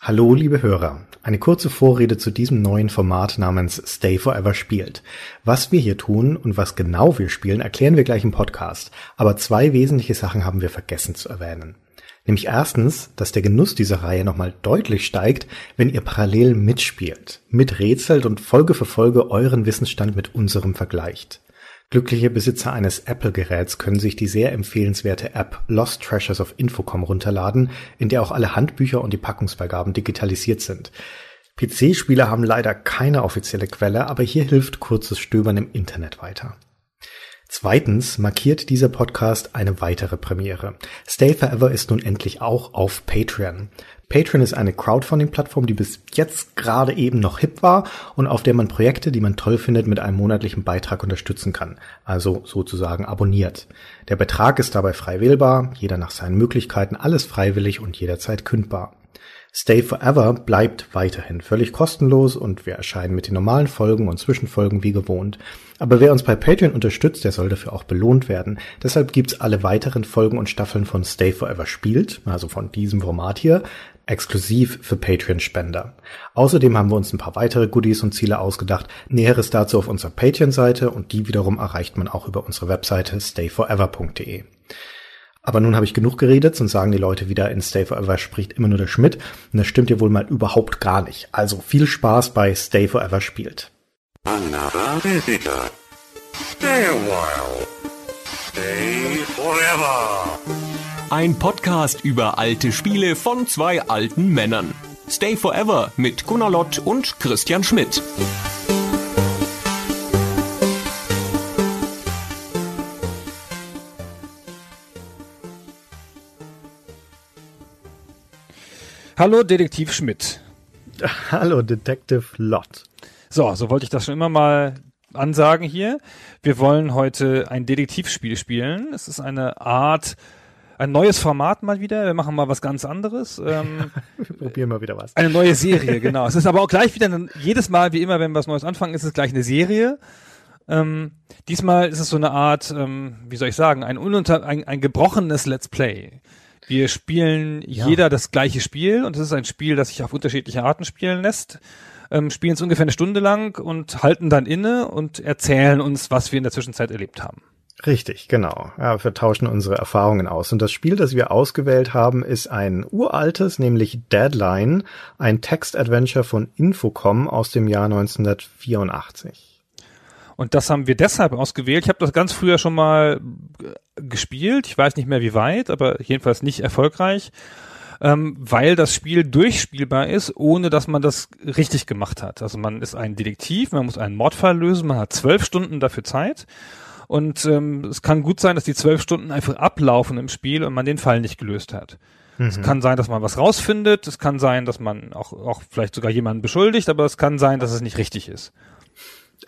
Hallo, liebe Hörer. Eine kurze Vorrede zu diesem neuen Format namens Stay Forever spielt. Was wir hier tun und was genau wir spielen, erklären wir gleich im Podcast. Aber zwei wesentliche Sachen haben wir vergessen zu erwähnen. Nämlich erstens, dass der Genuss dieser Reihe nochmal deutlich steigt, wenn ihr parallel mitspielt, miträtselt und Folge für Folge euren Wissensstand mit unserem vergleicht. Glückliche Besitzer eines Apple-Geräts können sich die sehr empfehlenswerte App Lost Treasures of Infocom runterladen, in der auch alle Handbücher und die Packungsbeigaben digitalisiert sind. PC-Spieler haben leider keine offizielle Quelle, aber hier hilft kurzes Stöbern im Internet weiter. Zweitens markiert dieser Podcast eine weitere Premiere. Stay Forever ist nun endlich auch auf Patreon. Patreon ist eine Crowdfunding-Plattform, die bis jetzt gerade eben noch hip war und auf der man Projekte, die man toll findet, mit einem monatlichen Beitrag unterstützen kann. Also sozusagen abonniert. Der Betrag ist dabei frei wählbar, jeder nach seinen Möglichkeiten, alles freiwillig und jederzeit kündbar. Stay Forever bleibt weiterhin völlig kostenlos und wir erscheinen mit den normalen Folgen und Zwischenfolgen wie gewohnt. Aber wer uns bei Patreon unterstützt, der soll dafür auch belohnt werden. Deshalb gibt's alle weiteren Folgen und Staffeln von Stay Forever spielt, also von diesem Format hier, exklusiv für Patreon-Spender. Außerdem haben wir uns ein paar weitere Goodies und Ziele ausgedacht. Näheres dazu auf unserer Patreon-Seite und die wiederum erreicht man auch über unsere Webseite stayforever.de. Aber nun habe ich genug geredet, sonst sagen die Leute wieder, in Stay Forever spricht immer nur der Schmidt. Und das stimmt ja wohl mal überhaupt gar nicht. Also viel Spaß bei Stay Forever spielt. Another visitor. Stay a while. Stay forever. Ein Podcast über alte Spiele von zwei alten Männern. Stay Forever mit Gunnar Lott und Christian Schmidt. Hallo Detektiv Schmidt. Hallo Detective Lott. So, so wollte ich das schon immer mal ansagen hier. Wir wollen heute ein Detektivspiel spielen. Es ist eine Art, ein neues Format mal wieder. Wir machen mal was ganz anderes. Ähm, Wir probieren mal wieder was. eine neue Serie, genau. Es ist aber auch gleich wieder, jedes Mal, wie immer, wenn wir was Neues anfangen, ist es gleich eine Serie. Ähm, diesmal ist es so eine Art, ähm, wie soll ich sagen, ein, ununter, ein, ein gebrochenes Let's Play. Wir spielen jeder das gleiche Spiel und es ist ein Spiel, das sich auf unterschiedliche Arten spielen lässt. Ähm, spielen es ungefähr eine Stunde lang und halten dann inne und erzählen uns, was wir in der Zwischenzeit erlebt haben. Richtig, genau. Ja, wir tauschen unsere Erfahrungen aus. Und das Spiel, das wir ausgewählt haben, ist ein uraltes, nämlich Deadline, ein Text-Adventure von Infocom aus dem Jahr 1984. Und das haben wir deshalb ausgewählt. Ich habe das ganz früher schon mal gespielt. Ich weiß nicht mehr wie weit, aber jedenfalls nicht erfolgreich, ähm, weil das Spiel durchspielbar ist, ohne dass man das richtig gemacht hat. Also man ist ein Detektiv, man muss einen Mordfall lösen, man hat zwölf Stunden dafür Zeit. Und ähm, es kann gut sein, dass die zwölf Stunden einfach ablaufen im Spiel und man den Fall nicht gelöst hat. Es kann sein, dass man was rausfindet. Es kann sein, dass man auch, auch vielleicht sogar jemanden beschuldigt, aber es kann sein, dass es nicht richtig ist.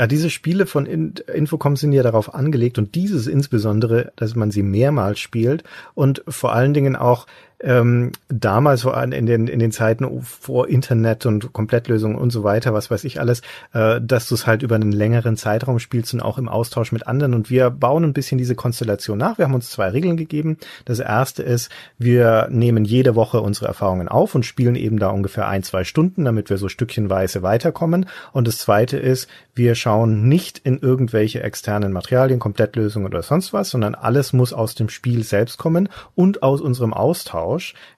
Ja, diese Spiele von In Infocom sind ja darauf angelegt und dieses insbesondere, dass man sie mehrmals spielt und vor allen Dingen auch ähm, damals vor allem in den in den Zeiten vor Internet und Komplettlösungen und so weiter, was weiß ich alles, äh, dass du es halt über einen längeren Zeitraum spielst und auch im Austausch mit anderen. Und wir bauen ein bisschen diese Konstellation nach. Wir haben uns zwei Regeln gegeben. Das erste ist, wir nehmen jede Woche unsere Erfahrungen auf und spielen eben da ungefähr ein zwei Stunden, damit wir so stückchenweise weiterkommen. Und das zweite ist, wir schauen nicht in irgendwelche externen Materialien, Komplettlösungen oder sonst was, sondern alles muss aus dem Spiel selbst kommen und aus unserem Austausch.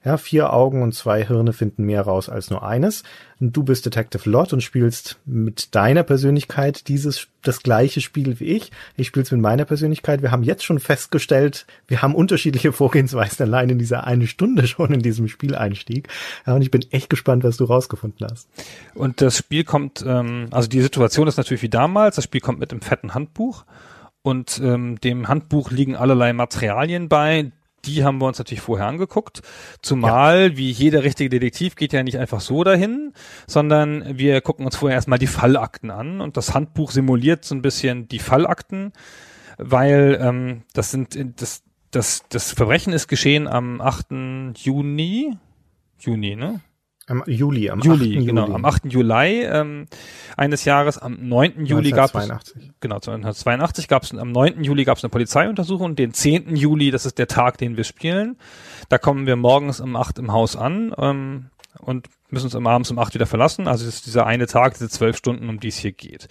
Ja, vier Augen und zwei Hirne finden mehr raus als nur eines. Du bist Detective Lot und spielst mit deiner Persönlichkeit dieses das gleiche Spiel wie ich. Ich spiele es mit meiner Persönlichkeit. Wir haben jetzt schon festgestellt, wir haben unterschiedliche Vorgehensweisen allein in dieser eine Stunde schon in diesem Spieleinstieg. Ja, und ich bin echt gespannt, was du rausgefunden hast. Und das Spiel kommt, ähm, also die Situation ist natürlich wie damals. Das Spiel kommt mit einem fetten Handbuch und ähm, dem Handbuch liegen allerlei Materialien bei, die haben wir uns natürlich vorher angeguckt. Zumal, ja. wie jeder richtige Detektiv, geht ja nicht einfach so dahin, sondern wir gucken uns vorher erstmal die Fallakten an und das Handbuch simuliert so ein bisschen die Fallakten, weil ähm, das sind das, das, das Verbrechen ist geschehen am 8. Juni. Juni, ne? Am Juli, am Juli, 8. genau, Juli. am 8. Juli ähm, eines Jahres, am 9. Juli gab es 1982. genau 1982 gab es am 9. Juli gab es eine Polizeiuntersuchung, den 10. Juli, das ist der Tag, den wir spielen. Da kommen wir morgens um 8 im Haus an. Ähm, und müssen uns abends um acht wieder verlassen. Also es ist dieser eine Tag, diese zwölf Stunden, um die es hier geht.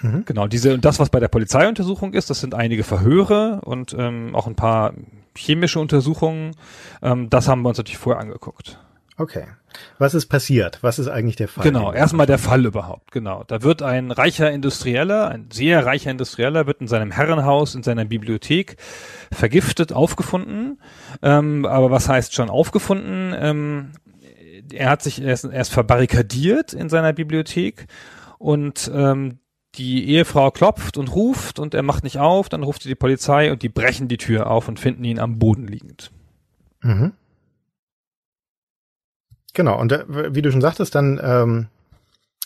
Mhm. Genau, diese und das, was bei der Polizeiuntersuchung ist, das sind einige Verhöre und ähm, auch ein paar chemische Untersuchungen. Ähm, das haben wir uns natürlich vorher angeguckt. Okay. Was ist passiert? Was ist eigentlich der Fall? Genau, erstmal der Fall überhaupt. Genau. Da wird ein reicher Industrieller, ein sehr reicher Industrieller, wird in seinem Herrenhaus, in seiner Bibliothek vergiftet aufgefunden. Ähm, aber was heißt schon aufgefunden? Ähm, er hat sich erst, erst verbarrikadiert in seiner Bibliothek und ähm, die Ehefrau klopft und ruft und er macht nicht auf, dann ruft sie die Polizei und die brechen die Tür auf und finden ihn am Boden liegend. Mhm. Genau, und wie du schon sagtest, dann ähm,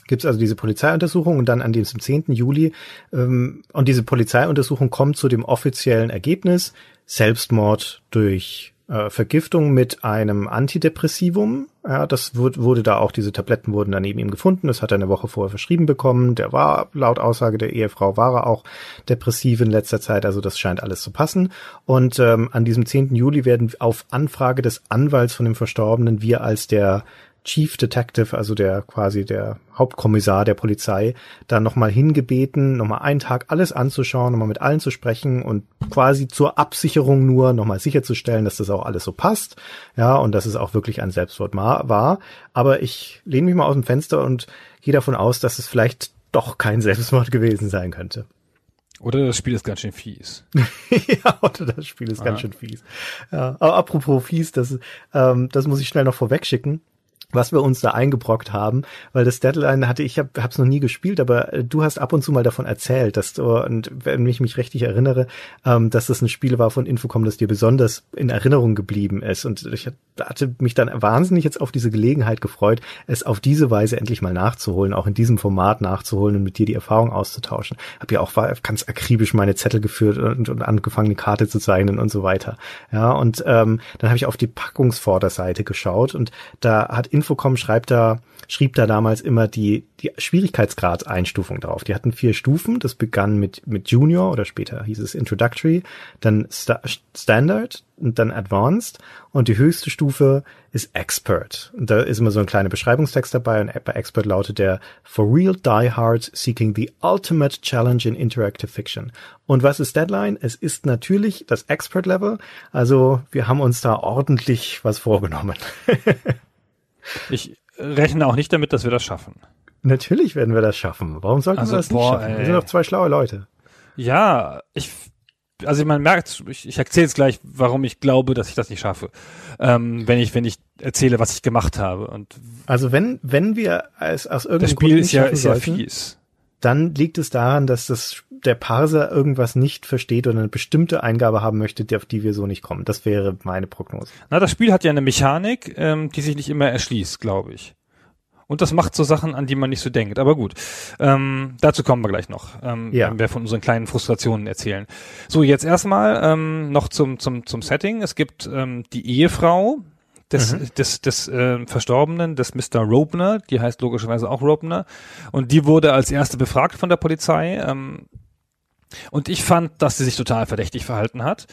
gibt es also diese Polizeiuntersuchung und dann an dem 10. Juli ähm, und diese Polizeiuntersuchung kommt zu dem offiziellen Ergebnis Selbstmord durch äh, Vergiftung mit einem Antidepressivum. Ja, das wurde, wurde da auch, diese Tabletten wurden dann neben ihm gefunden. Das hat er eine Woche vorher verschrieben bekommen. Der war, laut Aussage der Ehefrau, war er auch depressiv in letzter Zeit. Also das scheint alles zu passen. Und ähm, an diesem 10. Juli werden auf Anfrage des Anwalts von dem Verstorbenen wir als der Chief Detective, also der quasi der Hauptkommissar der Polizei, dann nochmal hingebeten, nochmal einen Tag alles anzuschauen, nochmal mit allen zu sprechen und quasi zur Absicherung nur nochmal sicherzustellen, dass das auch alles so passt, ja, und dass es auch wirklich ein Selbstwort war. Aber ich lehne mich mal aus dem Fenster und gehe davon aus, dass es vielleicht doch kein Selbstmord gewesen sein könnte. Oder das Spiel ist ganz schön fies. ja, oder das Spiel ist Aha. ganz schön fies. Ja, aber apropos fies, das, ähm, das muss ich schnell noch vorwegschicken was wir uns da eingebrockt haben, weil das Deadline hatte ich habe es noch nie gespielt, aber äh, du hast ab und zu mal davon erzählt, dass du und wenn ich mich richtig erinnere, ähm, dass das ein Spiel war von Infocom, das dir besonders in Erinnerung geblieben ist und ich hatte mich dann wahnsinnig jetzt auf diese Gelegenheit gefreut, es auf diese Weise endlich mal nachzuholen, auch in diesem Format nachzuholen und mit dir die Erfahrung auszutauschen. Habe ja auch ganz akribisch meine Zettel geführt und, und angefangen, die Karte zu zeichnen und so weiter. Ja, und ähm, dann habe ich auf die Packungsvorderseite geschaut und da hat Infocom schreibt da, schrieb da damals immer die, die Schwierigkeitsgrad-Einstufung drauf. Die hatten vier Stufen. Das begann mit, mit Junior oder später hieß es Introductory, dann Sta Standard und dann Advanced und die höchste Stufe ist Expert. Und da ist immer so ein kleiner Beschreibungstext dabei und bei Expert lautet der For real die hard seeking the ultimate challenge in interactive fiction. Und was ist Deadline? Es ist natürlich das Expert Level. Also wir haben uns da ordentlich was vorgenommen. Ich rechne auch nicht damit, dass wir das schaffen. Natürlich werden wir das schaffen. Warum sollten also, wir das boah, nicht schaffen? Wir sind doch zwei schlaue Leute. Ja, ich, also man merkt, ich, ich erzähle jetzt gleich, warum ich glaube, dass ich das nicht schaffe, ähm, wenn ich wenn ich erzähle, was ich gemacht habe. Und also wenn wenn wir als aus irgendeinem das Spiel Grund ist ja ist ja fies dann liegt es daran, dass das, der Parser irgendwas nicht versteht oder eine bestimmte Eingabe haben möchte, auf die wir so nicht kommen. Das wäre meine Prognose. Na, das Spiel hat ja eine Mechanik, ähm, die sich nicht immer erschließt, glaube ich. Und das macht so Sachen, an die man nicht so denkt. Aber gut, ähm, dazu kommen wir gleich noch, ähm, ja. wenn wir von unseren kleinen Frustrationen erzählen. So, jetzt erstmal ähm, noch zum, zum, zum Setting. Es gibt ähm, die Ehefrau, des, mhm. des, des äh, Verstorbenen, des Mr. Robner, die heißt logischerweise auch Robner, und die wurde als erste befragt von der Polizei. Ähm, und ich fand, dass sie sich total verdächtig verhalten hat,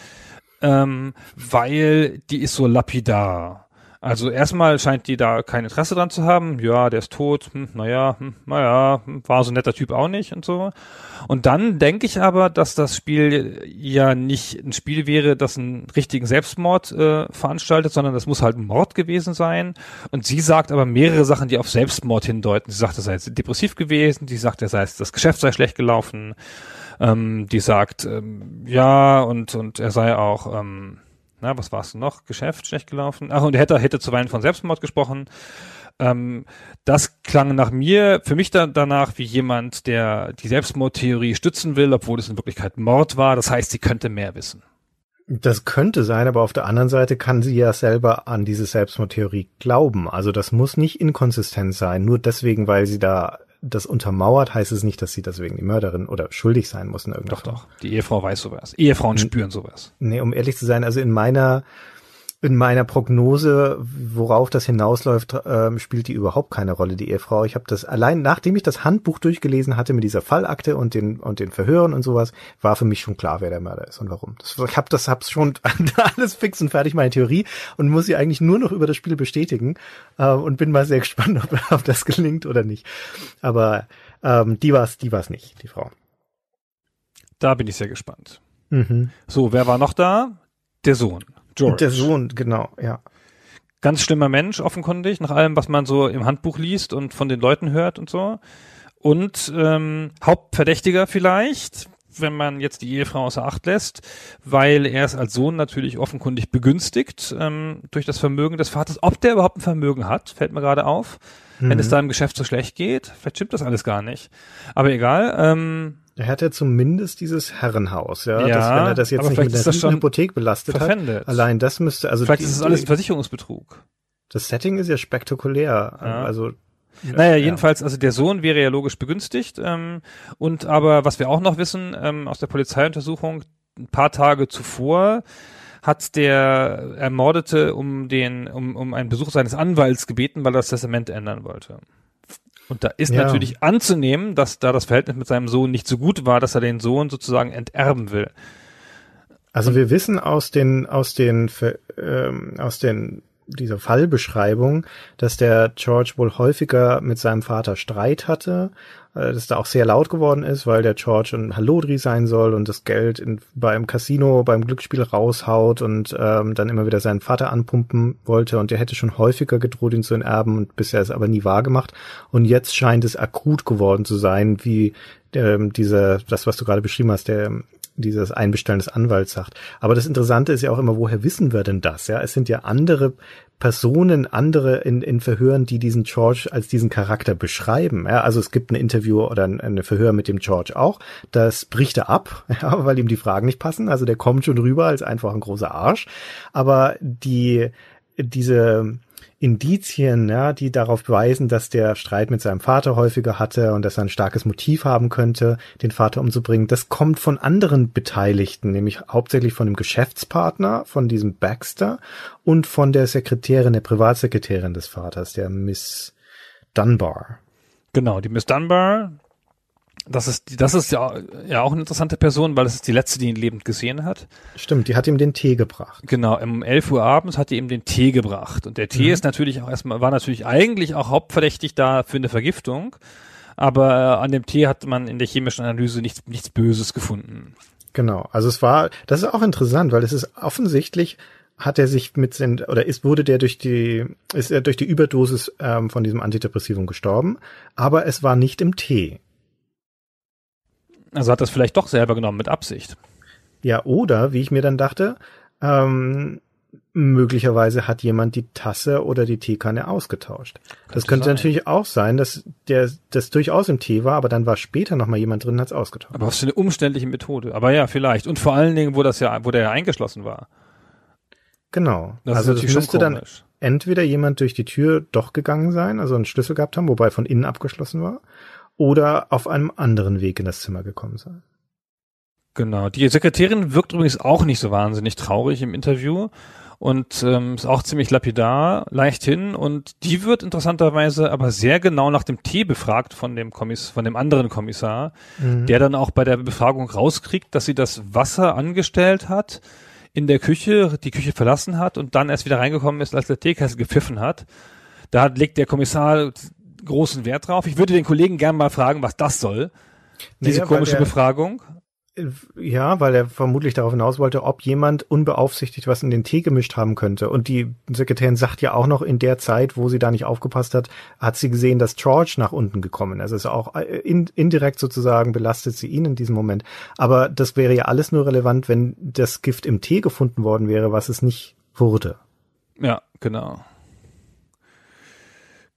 ähm, weil die ist so lapidar. Also erstmal scheint die da kein Interesse dran zu haben. Ja, der ist tot. Hm, naja, hm, naja, war so ein netter Typ auch nicht und so. Und dann denke ich aber, dass das Spiel ja nicht ein Spiel wäre, das einen richtigen Selbstmord äh, veranstaltet, sondern das muss halt ein Mord gewesen sein. Und sie sagt aber mehrere Sachen, die auf Selbstmord hindeuten. Sie sagt, er sei depressiv gewesen. Sie sagt, er sei das Geschäft sei schlecht gelaufen. Ähm, die sagt, ähm, ja, und, und er sei auch, ähm, na, was war es noch? Geschäft schlecht gelaufen. Ach, und er hätte, hätte zuweilen von Selbstmord gesprochen. Ähm, das klang nach mir, für mich dann danach wie jemand, der die Selbstmordtheorie stützen will, obwohl es in Wirklichkeit Mord war. Das heißt, sie könnte mehr wissen. Das könnte sein, aber auf der anderen Seite kann sie ja selber an diese Selbstmordtheorie glauben. Also das muss nicht inkonsistent sein, nur deswegen, weil sie da das untermauert, heißt es nicht, dass sie deswegen die Mörderin oder schuldig sein muss in irgendeiner Doch, doch. Die Ehefrau weiß sowas. Ehefrauen spüren sowas. Nee, um ehrlich zu sein, also in meiner in meiner Prognose, worauf das hinausläuft, ähm, spielt die überhaupt keine Rolle, die Ehefrau. Ich habe das allein, nachdem ich das Handbuch durchgelesen hatte mit dieser Fallakte und den und den Verhören und sowas, war für mich schon klar, wer der Mörder ist und warum. Das, ich habe das hab's schon alles fix und fertig meine Theorie und muss sie eigentlich nur noch über das Spiel bestätigen äh, und bin mal sehr gespannt, ob, ob das gelingt oder nicht. Aber ähm, die war's, die war's nicht, die Frau. Da bin ich sehr gespannt. Mhm. So, wer war noch da? Der Sohn. George. Der Sohn, genau, ja. Ganz schlimmer Mensch, offenkundig, nach allem, was man so im Handbuch liest und von den Leuten hört und so. Und ähm, Hauptverdächtiger vielleicht, wenn man jetzt die Ehefrau außer Acht lässt, weil er ist als Sohn natürlich offenkundig begünstigt ähm, durch das Vermögen des Vaters. Ob der überhaupt ein Vermögen hat, fällt mir gerade auf. Mhm. Wenn es da im Geschäft so schlecht geht, vielleicht stimmt das alles gar nicht. Aber egal. Ähm, Er hat ja zumindest dieses Herrenhaus, ja. Ja, dass, wenn er das jetzt nicht mit einer Hypothek belastet verpfändet. hat. Allein das müsste, also vielleicht die, ist es alles ein Versicherungsbetrug. das Setting ist ja spektakulär. Ja. Also Naja, ja. jedenfalls, also der Sohn wäre ja logisch begünstigt. Ähm, und aber, was wir auch noch wissen ähm, aus der Polizeiuntersuchung, ein paar Tage zuvor hat der Ermordete um den, um, um einen Besuch seines Anwalts gebeten, weil er das Testament ändern wollte. Und da ist Ja. natürlich anzunehmen, dass da das Verhältnis mit seinem Sohn nicht so gut war, dass er den Sohn sozusagen enterben will. Also wir wissen aus den aus den ähm, aus den dieser Fallbeschreibung, dass der George wohl häufiger mit seinem Vater Streit hatte, äh, dass da auch sehr laut geworden ist, weil der George ein Hallodri sein soll und das Geld in, beim Casino, beim Glücksspiel raushaut und ähm, dann immer wieder seinen Vater anpumpen wollte und der hätte schon häufiger gedroht, ihn zu enterben und bisher ist aber nie wahr gemacht. Und jetzt scheint es akut geworden zu sein, wie ähm, diese, das, was du gerade beschrieben hast, der dieses Einbestellen des Anwalts sagt. Aber das Interessante ist ja auch immer, woher wissen wir denn das? Ja, es sind ja andere Personen, andere in, in Verhören, die diesen George als diesen Charakter beschreiben. Ja, also es gibt ein Interview oder ein, ein Verhör mit dem George auch. Das bricht er ab, ja, weil ihm die Fragen nicht passen. Also der kommt schon rüber als einfach ein großer Arsch. Aber die, diese, Indizien, ja, die darauf weisen, dass der Streit mit seinem Vater häufiger hatte und dass er ein starkes Motiv haben könnte, den Vater umzubringen. Das kommt von anderen Beteiligten, nämlich hauptsächlich von dem Geschäftspartner, von diesem Baxter und von der Sekretärin, der Privatsekretärin des Vaters, der Miss Dunbar. Genau, die Miss Dunbar, das ist, das ist ja, ja auch eine interessante Person, weil es ist die letzte, die ihn lebend gesehen hat. Stimmt, die hat ihm den Tee gebracht. Genau, um 11 Uhr abends hat die ihm den Tee gebracht. Und der Tee ist natürlich auch erstmal, war natürlich eigentlich auch hauptverdächtig da für eine Vergiftung. Aber äh, an dem Tee hat man in der chemischen Analyse nichts, nichts Böses gefunden. Genau. Also es war, das ist auch interessant, weil es ist offensichtlich hat er sich mit den, oder ist, wurde der durch die, ist er durch die Überdosis ähm, von diesem Antidepressivum gestorben, aber es war nicht im Tee. Also hat das vielleicht doch selber genommen mit Absicht. Ja, oder, wie ich mir dann dachte, ähm, möglicherweise hat jemand die Tasse oder die Teekanne ausgetauscht. das könnte sein. natürlich auch sein, dass der das durchaus im Tee war, aber dann war später noch mal jemand drin, hat's ausgetauscht. Aber was für eine umständliche Methode. Aber ja, vielleicht. Und vor allen Dingen, wo das ja, wo der ja eingeschlossen war. Genau. Das also das müsste dann entweder jemand durch die Tür doch gegangen sein, also einen Schlüssel gehabt haben, wobei von innen abgeschlossen war, oder auf einem anderen Weg in das Zimmer gekommen sein. Genau. Die Sekretärin wirkt übrigens auch nicht so wahnsinnig traurig im Interview und ähm, ist auch ziemlich lapidar, leichthin und die wird interessanterweise aber sehr genau nach dem Tee befragt von dem Kommiss von dem anderen Kommissar, der dann auch bei der Befragung rauskriegt, dass sie das Wasser angestellt hat in der Küche, die Küche verlassen hat und dann erst wieder reingekommen ist, als der Teekessel gepfiffen hat. Da legt der Kommissar großen Wert drauf. Ich würde den Kollegen gerne mal fragen, was das soll. Diese Naja, komische der- Befragung. Ja, weil er vermutlich darauf hinaus wollte, ob jemand unbeaufsichtigt was in den Tee gemischt haben könnte. Und die Sekretärin sagt ja auch noch, in der Zeit, wo sie da nicht aufgepasst hat, hat sie gesehen, dass George nach unten gekommen ist. Also ist auch äh, in, indirekt sozusagen belastet sie ihn in diesem Moment. Aber das wäre ja alles nur relevant, wenn das Gift im Tee gefunden worden wäre, was es nicht wurde. Ja, genau.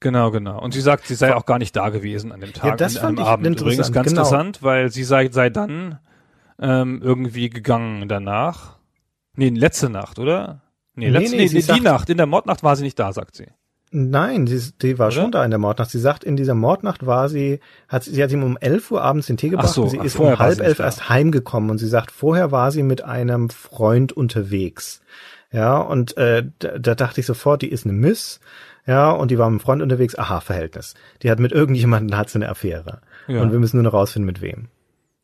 Genau, genau. Und sie sagt, sie sei auch gar nicht da gewesen an dem Tag, Ja, das an fand einem ich Abend. interessant, Übrigens ganz genau. interessant, weil sie sei, sei dann ähm, irgendwie gegangen danach. Nee, letzte Nacht, oder? Nee, Nee, letzte, nee, nee, sie die sagt- Nacht. In der Mordnacht war sie nicht da, sagt sie. Nein, die, die war Oder? schon da in der Mordnacht. Sie sagt, in dieser Mordnacht war sie, hat sie, sie hat ihm um 11 Uhr abends den Tee gebracht so, und sie ach, ist um halb sie elf erst heimgekommen und sie sagt, vorher war sie mit einem Freund unterwegs. Ja, und äh, da, da dachte ich sofort, die ist eine Miss. Ja, und die war mit dem Freund unterwegs. Aha, Verhältnis. Die hat mit irgendjemandem hat sie eine Affäre. Ja. Und wir müssen nur noch rausfinden, mit wem.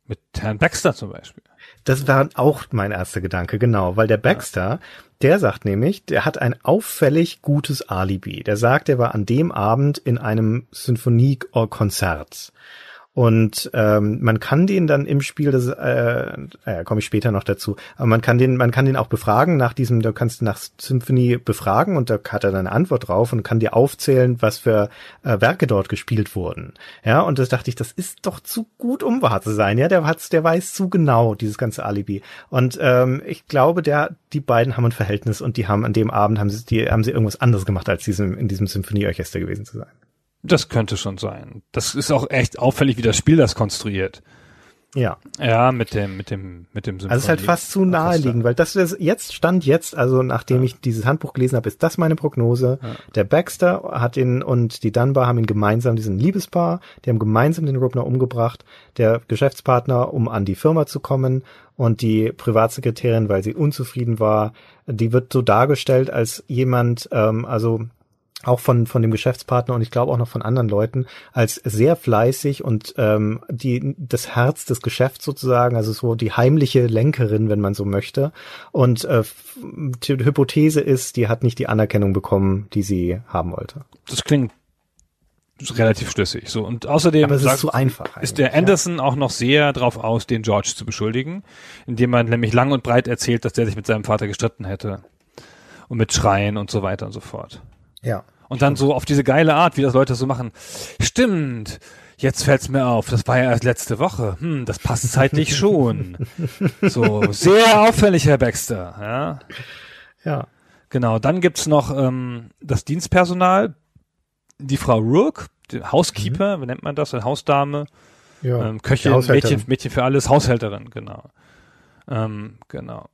Mit Herrn Baxter zum Beispiel. Das war auch mein erster Gedanke, genau, weil der Baxter, der sagt nämlich, der hat ein auffällig gutes Alibi. Der sagt, er war an dem Abend in einem Symphoniekonzert. Und ähm, man kann den dann im Spiel, das äh, äh, komme ich später noch dazu, aber man kann den, man kann den auch befragen nach diesem, du kannst nach Symphony befragen und da hat er dann eine Antwort drauf und kann dir aufzählen, was für äh, Werke dort gespielt wurden. Ja, und das dachte ich, das ist doch zu gut, um wahr zu sein. Ja, der hat's, der weiß zu genau dieses ganze Alibi. Und ähm, ich glaube, der, die beiden haben ein Verhältnis und die haben an dem Abend haben sie, die haben sie irgendwas anderes gemacht, als diesem in diesem Symphonieorchester gewesen zu sein. Das könnte schon sein. Das ist auch echt auffällig, wie das Spiel das konstruiert. Ja. Ja, mit dem, mit dem, mit dem Symphonie. Also es ist halt fast zu naheliegend, weil das ist jetzt stand jetzt, also nachdem ich dieses Handbuch gelesen habe, ist das meine Prognose. Der Baxter hat ihn und die Dunbar haben ihn gemeinsam, diesen Liebespaar, die haben gemeinsam den Rubner umgebracht, der Geschäftspartner, um an die Firma zu kommen und die Privatsekretärin, weil sie unzufrieden war, die wird so dargestellt als jemand, ähm, also auch von von dem Geschäftspartner und ich glaube auch noch von anderen Leuten als sehr fleißig und ähm, die das Herz des Geschäfts sozusagen, also so die heimliche Lenkerin, wenn man so möchte. Und äh, die Hypothese ist, die hat nicht die Anerkennung bekommen, die sie haben wollte. Das klingt relativ schlüssig. So und außerdem sagt- ist zu einfach. ist der Anderson auch noch sehr drauf aus, den George zu beschuldigen, indem man nämlich lang und breit erzählt, dass der sich mit seinem Vater gestritten hätte und mit Schreien und so weiter und so fort. Ja. Und dann so auf diese geile Art, wie das Leute so machen. Stimmt. Jetzt fällt's mir auf. Das war ja erst letzte Woche. Hm, das passt zeitlich schon. So sehr auffällig, Herr Baxter. Ja, Ja. genau. Dann gibt's noch ähm, das Dienstpersonal, die Frau Rourke, die Housekeeper, wie nennt man das? Eine Hausdame, ja. ähm, Köchin. Mädchen, Mädchen für alles, Haushälterin, genau. Ähm, genau.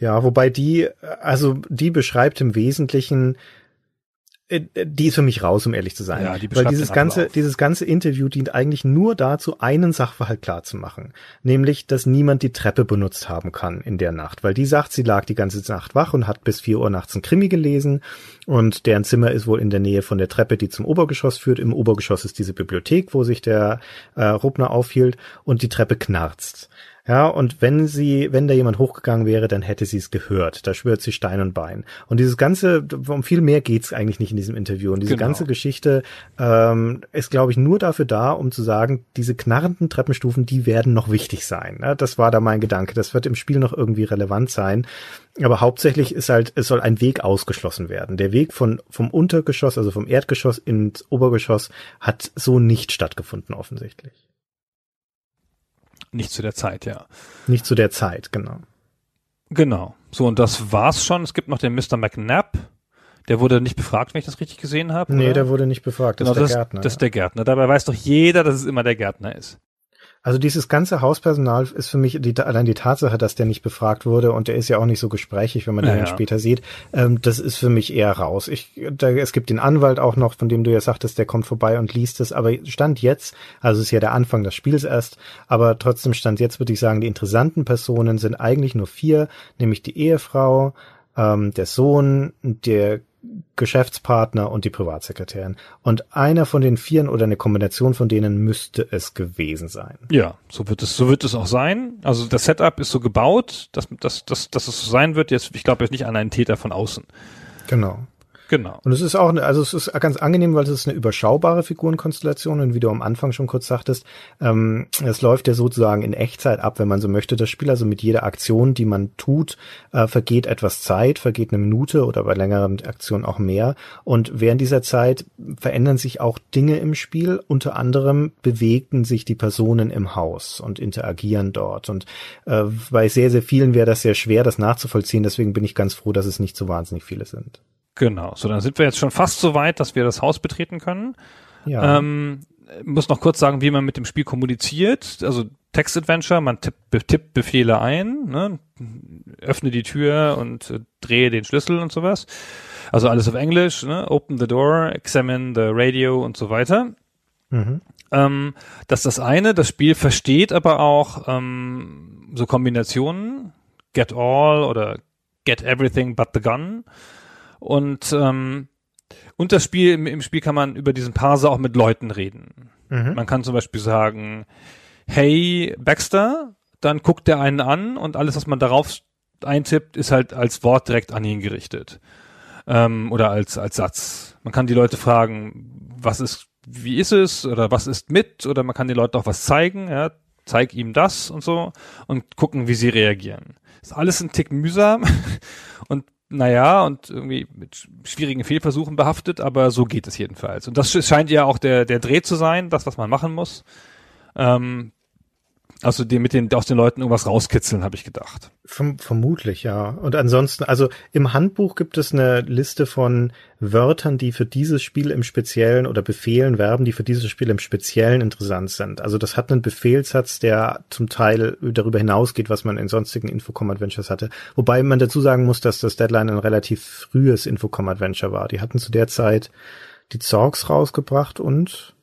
Ja, wobei die, also die beschreibt im Wesentlichen, äh, die ist für mich raus, um ehrlich zu sein. Ja, die Weil beschreibt dieses ganze, dieses ganze Interview dient eigentlich nur dazu, einen Sachverhalt klar zu machen. Nämlich, dass niemand die Treppe benutzt haben kann in der Nacht. Weil die sagt, sie lag die ganze Nacht wach und hat bis vier Uhr nachts ein Krimi gelesen. Und deren Zimmer ist wohl in der Nähe von der Treppe, die zum Obergeschoss führt. Im Obergeschoss ist diese Bibliothek, wo sich der äh, Rubner aufhielt. Und die Treppe knarzt. Ja, und wenn sie, wenn da jemand hochgegangen wäre, dann hätte sie es gehört. Da schwört sie Stein und Bein. Und dieses ganze, um viel mehr geht's eigentlich nicht in diesem Interview. Und diese Genau. ganze Geschichte ähm, ist, glaube ich, nur dafür da, um zu sagen, diese knarrenden Treppenstufen, die werden noch wichtig sein. Ja, das war da mein Gedanke. Das wird im Spiel noch irgendwie relevant sein. Aber hauptsächlich ist halt, es soll ein Weg ausgeschlossen werden. Der Weg von, vom Untergeschoss, also vom Erdgeschoss ins Obergeschoss, hat so nicht stattgefunden, offensichtlich. Nicht zu der Zeit, ja. Nicht zu der Zeit, genau. Genau. So, und das war's schon. Es gibt noch den Mr. McNabb. Der wurde nicht befragt, wenn ich das richtig gesehen habe. Nee, oder? der wurde nicht befragt. Das genau, ist der das, Gärtner. das ist der Gärtner. Dabei weiß doch jeder, dass es immer der Gärtner ist. Also dieses ganze Hauspersonal ist für mich die, allein die Tatsache, dass der nicht befragt wurde und der ist ja auch nicht so gesprächig, wenn man Ja, den dann ja. später sieht. Ähm, das ist für mich eher raus. Ich, da, es gibt den Anwalt auch noch, von dem du ja sagtest, der kommt vorbei und liest es. Aber stand jetzt, also es ist ja der Anfang des Spiels erst, aber trotzdem stand jetzt, würde ich sagen, die interessanten Personen sind eigentlich nur vier, nämlich die Ehefrau, ähm, der Sohn, der Geschäftspartner und die Privatsekretärin. Und einer von den vieren oder eine Kombination von denen müsste es gewesen sein. Ja, so wird es, so wird es auch sein. Also das Setup ist so gebaut, dass, dass, dass, dass es so sein wird. Jetzt, ich glaube jetzt nicht an einen Täter von außen. Genau. Genau. Und es ist auch, also es ist ganz angenehm, weil es ist eine überschaubare Figurenkonstellation und wie du am Anfang schon kurz sagtest, ähm, es läuft ja sozusagen in Echtzeit ab, wenn man so möchte. Das Spiel also mit jeder Aktion, die man tut, äh, vergeht etwas Zeit, vergeht eine Minute oder bei längeren Aktionen auch mehr. Und während dieser Zeit verändern sich auch Dinge im Spiel. Unter anderem bewegen sich die Personen im Haus und interagieren dort. Und äh, bei sehr, sehr vielen wäre das sehr schwer, das nachzuvollziehen. Deswegen bin ich ganz froh, dass es nicht so wahnsinnig viele sind. Genau. So, dann sind wir jetzt schon fast so weit, dass wir das Haus betreten können. Ja. Ähm, muss noch kurz sagen, wie man mit dem Spiel kommuniziert. Also Text-Adventure, man tippt, tippt Befehle ein, ne? öffne die Tür und äh, drehe den Schlüssel und sowas. Also alles auf Englisch, ne? open the door, examine the radio und so weiter. Mhm. Ähm, das ist das eine. Das Spiel versteht aber auch ähm, so Kombinationen, get all oder Get Everything But the Gun. Und, ähm, und das Spiel, im, im Spiel kann man über diesen Parser auch mit Leuten reden. Mhm. Man kann zum Beispiel sagen, hey Baxter, dann guckt der einen an und alles, was man darauf eintippt, ist halt als Wort direkt an ihn gerichtet. Ähm, oder als, als Satz. Man kann die Leute fragen, was ist, wie ist es oder was ist mit oder man kann den Leuten auch was zeigen, ja, zeig ihm das und so und gucken, wie sie reagieren. Ist alles ein Tick mühsam und naja, und irgendwie mit schwierigen Fehlversuchen behaftet, aber so geht es jedenfalls. Und das scheint ja auch der, der Dreh zu sein, das, was man machen muss. Ähm, also die, mit den, aus den Leuten irgendwas rauskitzeln, habe ich gedacht. Verm vermutlich, ja. Und ansonsten, also im Handbuch gibt es eine Liste von Wörtern, die für dieses Spiel im Speziellen oder Befehlen, Verben, die für dieses Spiel im Speziellen interessant sind. Also das hat einen Befehlssatz, der zum Teil darüber hinausgeht, was man in sonstigen Infocom-Adventures hatte. Wobei man dazu sagen muss, dass das Deadline ein relativ frühes Infocom-Adventure war. Die hatten zu der Zeit die Zorgs rausgebracht und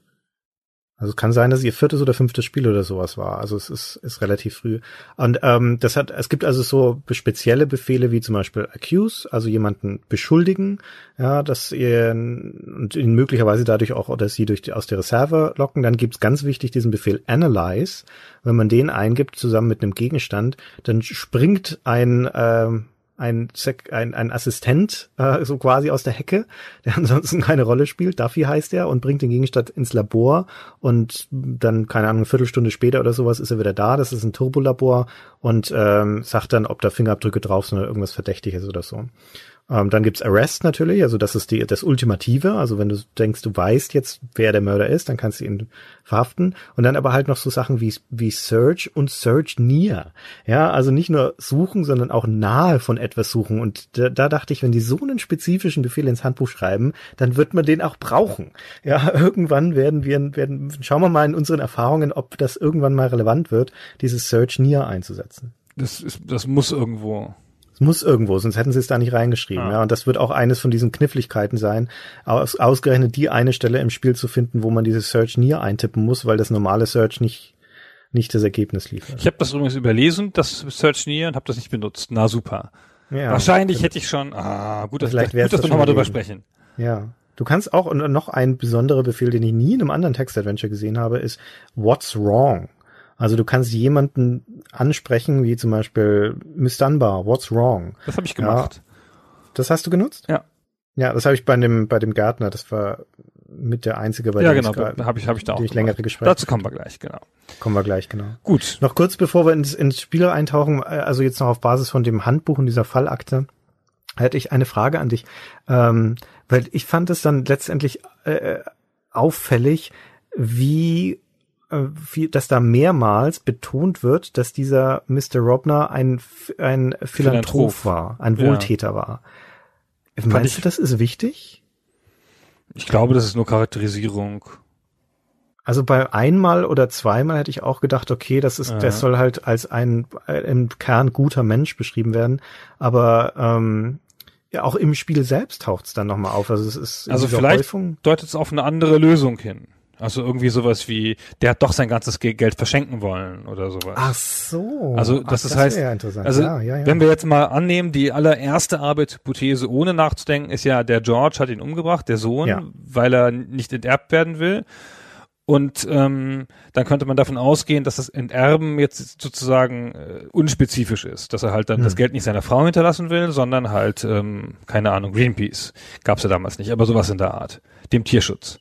also es kann sein, dass ihr viertes oder fünftes Spiel oder sowas war. Also es ist, ist relativ früh. Und ähm, das hat, es gibt also so spezielle Befehle wie zum Beispiel accuse, also jemanden beschuldigen, ja, dass ihr und ihn möglicherweise dadurch auch oder sie durch die, aus der Reserve locken. Dann gibt's ganz wichtig diesen Befehl analyze. Wenn man den eingibt zusammen mit einem Gegenstand, dann springt ein ähm, ein, ein, ein Assistent äh, so quasi aus der Hecke, der ansonsten keine Rolle spielt. Duffy heißt er und bringt den Gegenstand ins Labor und dann, keine Ahnung, eine Viertelstunde später oder sowas ist er wieder da. Das ist ein Turbolabor und ähm, sagt dann, ob da Fingerabdrücke drauf sind oder irgendwas Verdächtiges oder so. Ähm, dann gibt's Arrest natürlich, also das ist die, das Ultimative. Also wenn du denkst, du weißt jetzt, wer der Mörder ist, dann kannst du ihn verhaften. Und dann aber halt noch so Sachen wie, wie Search und Search Near. Ja, also nicht nur suchen, sondern auch nahe von etwas suchen. Und da, da dachte ich, wenn die so einen spezifischen Befehl ins Handbuch schreiben, dann wird man den auch brauchen. Ja, irgendwann werden wir, werden, schauen wir mal in unseren Erfahrungen, ob das irgendwann mal relevant wird, dieses Search Near einzusetzen. Das ist, das muss irgendwo. Es muss irgendwo, sonst hätten sie es da nicht reingeschrieben. Ah. Ja, und das wird auch eines von diesen Kniffligkeiten sein, aus, ausgerechnet die eine Stelle im Spiel zu finden, wo man dieses Search Near eintippen muss, weil das normale Search nicht nicht das Ergebnis liefert. Ich habe das übrigens überlesen, das Search Near, und habe das nicht benutzt. Na super. Ja, Wahrscheinlich hätte ich schon. Ah, gut, dass, Vielleicht gut, dass das wir nochmal drüber sprechen. Ja. Du kannst auch, und noch ein besonderer Befehl, den ich nie in einem anderen Text-Adventure gesehen habe, ist What's wrong? Also du kannst jemanden ansprechen, wie zum Beispiel Miss Dunbar, What's wrong? Das habe ich gemacht. Das hast du genutzt? Ja. Ja, das habe ich bei dem, bei dem Gärtner, das war mit der einzige, bei Ja, dem genau, habe ich, hab ich da auch. die ich längere Gespräche. Dazu kommen wir gleich, genau. Kommen wir gleich, genau. Gut. Noch kurz bevor wir ins, ins Spiel eintauchen, äh, also jetzt noch auf Basis von dem Handbuch und dieser Fallakte, hätte ich eine Frage an dich, ähm, weil ich fand es dann letztendlich äh, auffällig, wie äh, wie, dass da mehrmals betont wird, dass dieser Mr. Robner ein, ein Philanthrop Philanthrop. war, ein Ja. Wohltäter war. Meinst ich- du, das ist wichtig? Ich glaube, das ist nur Charakterisierung. Also bei einmal oder zweimal hätte ich auch gedacht, okay, das ist, Ja. das soll halt als ein im Kern guter Mensch beschrieben werden. Aber ähm, ja, auch im Spiel selbst taucht es dann nochmal auf. Also es ist Also vielleicht Häufung. deutet es auf eine andere Lösung hin. Also irgendwie sowas wie, der hat doch sein ganzes Ge- Geld verschenken wollen oder sowas. Ach so. Also Ach, das, ist heißt, ja interessant. also ja, ja, wenn wir jetzt mal annehmen, die allererste Arbeitshypothese, ohne nachzudenken, ist ja, der George hat ihn umgebracht, der Sohn, weil er nicht enterbt werden will. Und ähm, dann könnte man davon ausgehen, dass das Enterben jetzt sozusagen äh, unspezifisch ist, dass er halt dann Hm. das Geld nicht seiner Frau hinterlassen will, sondern halt, ähm, keine Ahnung, Greenpeace. Gab's ja damals nicht, aber sowas in der Art. Dem Tierschutz.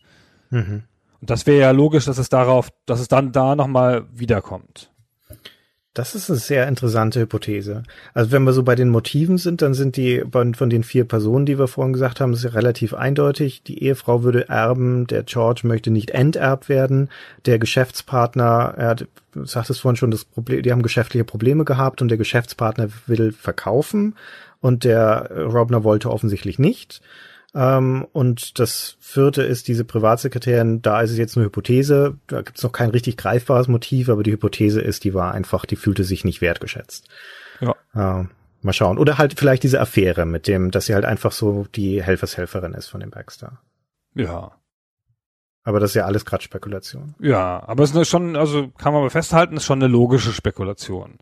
mhm. Das wäre ja logisch, dass es darauf, dass es dann da nochmal wiederkommt. Das ist eine sehr interessante Hypothese. Also wenn wir so bei den Motiven sind, dann sind die von den vier Personen, die wir vorhin gesagt haben, ist relativ eindeutig. Die Ehefrau würde erben, der George möchte nicht enterbt werden, der Geschäftspartner, er hat, du sagtest vorhin schon, das Problem, die haben geschäftliche Probleme gehabt und der Geschäftspartner will verkaufen und der Robner wollte offensichtlich nicht. Ähm, und das vierte ist diese Privatsekretärin, da ist es jetzt eine Hypothese, da gibt es noch kein richtig greifbares Motiv, aber die Hypothese ist, die war einfach, die fühlte sich nicht wertgeschätzt. Ja. Äh, mal schauen. Oder halt vielleicht diese Affäre mit dem, dass sie halt einfach so die Helfershelferin ist von dem Baxter. Ja. Aber das ist ja alles gerade Spekulation. Ja, aber es ist schon, also kann man mal festhalten, ist schon eine logische Spekulation.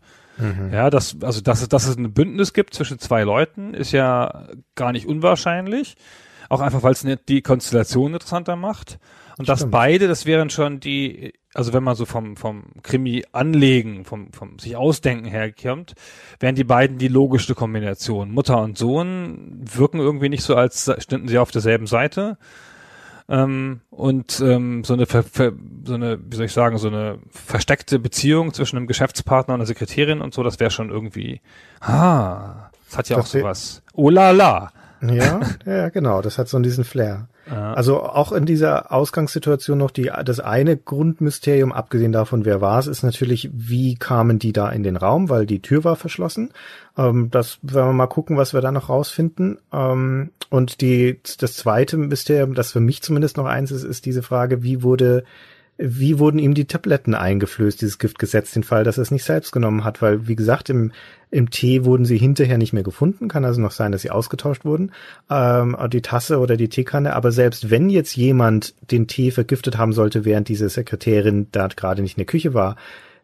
Ja, das, also dass es, dass es ein Bündnis gibt zwischen zwei Leuten, ist ja gar nicht unwahrscheinlich. Auch einfach, weil es nicht die Konstellation interessanter macht. Und dass Stimmt. beide, das wären schon die, also wenn man so vom, vom Krimi anlegen, vom, vom sich ausdenken herkommt, wären die beiden die logischste Kombination. Mutter und Sohn wirken irgendwie nicht so, als stünden sie auf derselben Seite. Ähm, und ähm, so eine, ver, ver, so eine, wie soll ich sagen, so eine versteckte Beziehung zwischen einem Geschäftspartner und einer Sekretärin und so, das wäre schon irgendwie, ah, das hat ja Das auch sowas. Oh la la. Ja, ja, genau. Das hat so diesen Flair. Ja. Also auch in dieser Ausgangssituation noch die, das eine Grundmysterium, abgesehen davon, wer war es, ist natürlich, wie kamen die da in den Raum, weil die Tür war verschlossen. Ähm, das werden wir mal gucken, was wir da noch rausfinden. Ähm, und die, das zweite Mysterium, das für mich zumindest noch eins ist, ist diese Frage, wie wurde wie wurden ihm die Tabletten eingeflößt, dieses Gift gesetzt, den Fall, dass er es nicht selbst genommen hat, weil, wie gesagt, im, im Tee wurden sie hinterher nicht mehr gefunden, kann also noch sein, dass sie ausgetauscht wurden, ähm, die Tasse oder die Teekanne, aber selbst wenn jetzt jemand den Tee vergiftet haben sollte, während diese Sekretärin da gerade nicht in der Küche war,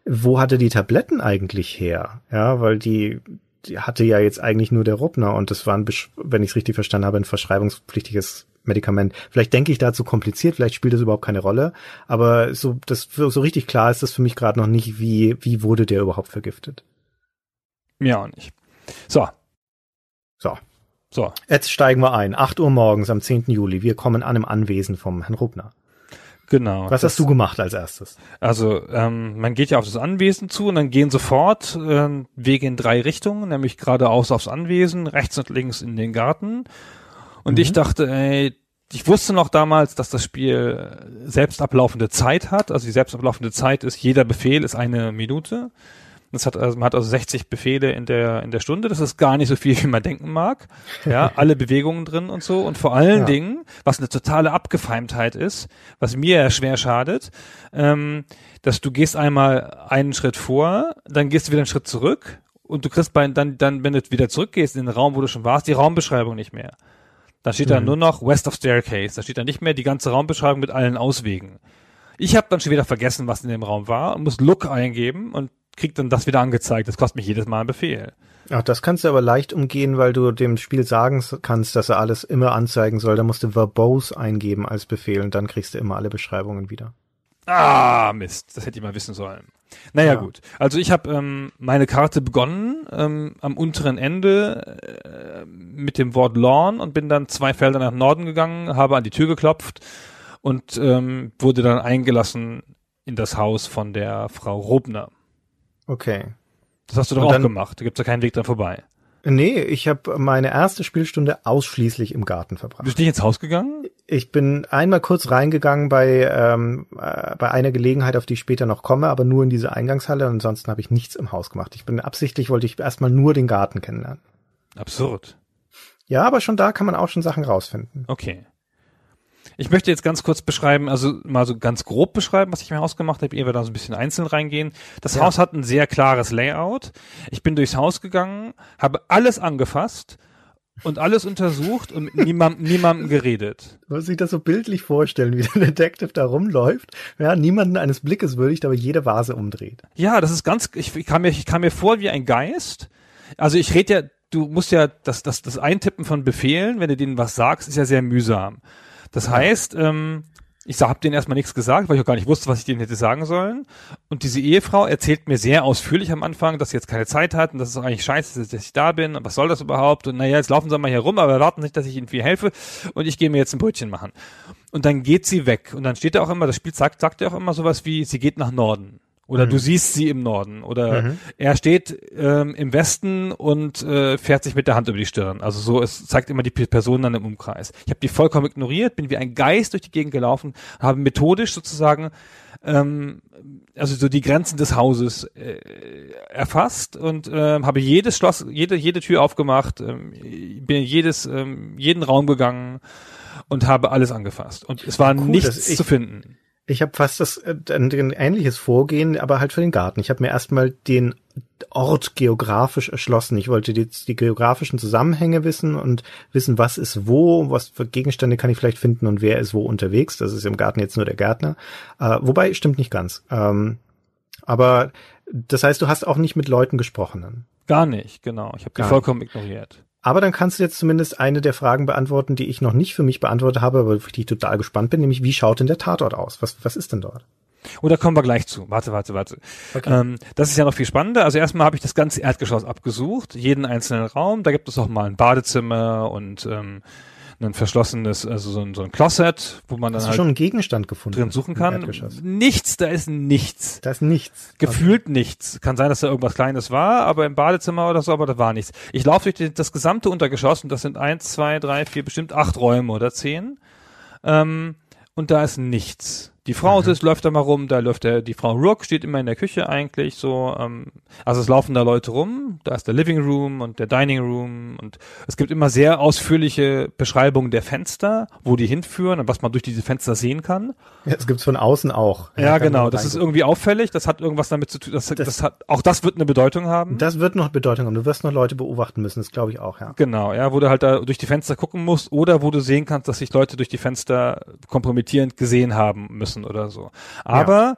wo hatte die Tabletten eigentlich her? Ja, weil die hatte ja jetzt eigentlich nur der Ruppner und das war ein, wenn ich es richtig verstanden habe, ein verschreibungspflichtiges Medikament. Vielleicht denke ich da zu kompliziert, vielleicht spielt das überhaupt keine Rolle, aber so, das, so richtig klar ist das für mich gerade noch nicht, wie, wie wurde der überhaupt vergiftet. Mir auch nicht. So, So, so. jetzt steigen wir ein. 8 Uhr morgens am 10. Juli. Wir kommen an im Anwesen vom Herrn Ruppner. Genau. Was Das- hast du gemacht als erstes? Also ähm, man geht ja auf das Anwesen zu und dann gehen sofort ähm, Wege in drei Richtungen, nämlich geradeaus aufs Anwesen, rechts und links in den Garten. Und ich dachte, ey, ich wusste noch damals, dass das Spiel äh, selbst ablaufende Zeit hat. Also die selbst ablaufende Zeit ist, jeder Befehl ist eine Minute. Das hat, also, man hat also 60 Befehle in der, in der Stunde. Das ist gar nicht so viel, wie man denken mag. Ja, alle Bewegungen drin und so. Und vor allen Ja. Dingen, was eine totale Abgefeimtheit ist, was mir ja schwer schadet, ähm, dass du gehst einmal einen Schritt vor, dann gehst du wieder einen Schritt zurück und du kriegst bei, dann, dann, wenn du wieder zurückgehst in den Raum, wo du schon warst, die Raumbeschreibung nicht mehr. Da steht dann nur noch West of Staircase. Da steht dann nicht mehr die ganze Raumbeschreibung mit allen Auswegen. Ich habe dann schon wieder vergessen, was in dem Raum war und muss Look eingeben und krieg dann das wieder angezeigt. Das kostet mich jedes Mal einen Befehl. Ach, das kannst du aber leicht umgehen, weil du dem Spiel sagen kannst, dass er alles immer anzeigen soll. Da musst du verbose eingeben als Befehl und dann kriegst du immer alle Beschreibungen wieder. Ah, Mist, das hätte ich mal wissen sollen. Naja, Ja. gut. Also ich habe ähm, meine Karte begonnen ähm, am unteren Ende äh, mit dem Wort Lawn und bin dann zwei Felder nach Norden gegangen, habe an die Tür geklopft und ähm, wurde dann eingelassen in das Haus von der Frau Robner. Okay. Das hast du doch Und auch dann- gemacht. Da gibt's ja keinen Weg dran vorbei. Nee, ich habe meine erste Spielstunde ausschließlich im Garten verbracht. Bist du nicht ins Haus gegangen? Ich bin einmal kurz reingegangen bei, ähm, äh, bei einer Gelegenheit, auf die ich später noch komme, aber nur in diese Eingangshalle. Ansonsten habe ich nichts im Haus gemacht. Ich bin absichtlich, wollte ich erstmal nur den Garten kennenlernen. Absurd. Ja, aber schon da kann man auch schon Sachen rausfinden. Okay. Ich möchte jetzt ganz kurz beschreiben, also mal so ganz grob beschreiben, was ich mir ausgemacht habe, ehe wir da so ein bisschen einzeln reingehen. Das Ja. Haus hat ein sehr klares Layout. Ich bin durchs Haus gegangen, habe alles angefasst und alles untersucht und mit niemandem, niemandem geredet. Du musst sich das so bildlich vorstellen, wie der Detective da rumläuft, ja, niemanden eines Blickes würdigt, aber jede Vase umdreht. Ja, das ist ganz, ich, ich, kam mir, ich kam mir vor wie ein Geist. Also ich rede ja, du musst ja, das, das, das Eintippen von Befehlen, wenn du denen was sagst, ist ja sehr mühsam. Das heißt, ähm, ich habe denen erstmal nichts gesagt, weil ich auch gar nicht wusste, was ich denen hätte sagen sollen. Und diese Ehefrau erzählt mir sehr ausführlich am Anfang, dass sie jetzt keine Zeit hat und dass es eigentlich scheiße ist, dass ich da bin und was soll das überhaupt? Und naja, jetzt laufen sie mal hier rum, aber erwarten nicht, dass ich ihnen viel helfe und ich gehe mir jetzt ein Brötchen machen. Und dann geht sie weg und dann steht da auch immer, das Spiel sagt, sagt ja auch immer sowas wie, sie geht nach Norden. Oder du siehst sie im Norden. Oder er steht ähm, im Westen und äh, fährt sich mit der Hand über die Stirn. Also so, es zeigt immer die Person dann im Umkreis. Ich habe die vollkommen ignoriert, bin wie ein Geist durch die Gegend gelaufen, habe methodisch sozusagen ähm, also so die Grenzen des Hauses äh, erfasst und ähm, habe jedes Schloss, jede jede Tür aufgemacht, ähm, bin in jedes ähm, jeden Raum gegangen und habe alles angefasst und es war Cool, nichts ich- zu finden. Ich habe fast das äh, ein, ähnliches Vorgehen, aber halt für den Garten. Ich habe mir erstmal den Ort geografisch erschlossen. Ich wollte die, die geografischen Zusammenhänge wissen und wissen, was ist wo, was für Gegenstände kann ich vielleicht finden und wer ist wo unterwegs. Das ist im Garten jetzt nur der Gärtner. Äh, wobei, stimmt nicht ganz. Ähm, Aber das heißt, du hast auch nicht mit Leuten gesprochen. Dann. Gar nicht, genau. Ich habe die vollkommen ignoriert. Aber dann kannst du jetzt zumindest eine der Fragen beantworten, die ich noch nicht für mich beantwortet habe, aber auf die ich total gespannt bin, nämlich wie schaut denn der Tatort aus? Was, was ist denn dort? Und da kommen wir gleich zu. Warte, warte, warte. Okay. Ähm, das ist ja noch viel spannender. Also erstmal habe ich das ganze Erdgeschoss abgesucht, jeden einzelnen Raum. Da gibt es auch mal ein Badezimmer und ähm, ein verschlossenes, also so ein, so ein Closet, wo man dann Hast du halt schon einen Gegenstand gefunden? drin suchen kann. Nichts, da ist nichts. Da ist nichts. Gefühlt nichts. Kann sein, dass da irgendwas Kleines war, aber im Badezimmer oder so, aber da war nichts. Ich laufe durch die, das gesamte Untergeschoss und das sind eins, zwei, drei, vier, bestimmt acht Räume oder zehn. Ähm, und da ist nichts. Die Frau sitzt, läuft da mal rum, da läuft der, die Frau Rook steht immer in der Küche eigentlich so, ähm, also es laufen da Leute rum, da ist der Living Room und der Dining Room und es gibt immer sehr ausführliche Beschreibungen der Fenster, wo die hinführen und was man durch diese Fenster sehen kann. Ja, das gibt's von außen auch. Ja, kann genau, das ist irgendwie auffällig, das hat irgendwas damit zu tun, das, das, hat, auch das wird eine Bedeutung haben. Das wird noch Bedeutung haben. Du wirst noch Leute beobachten müssen, das glaube ich auch, ja. Genau, ja, wo du halt da durch die Fenster gucken musst oder wo du sehen kannst, dass sich Leute durch die Fenster kompromittierend gesehen haben müssen oder so. Aber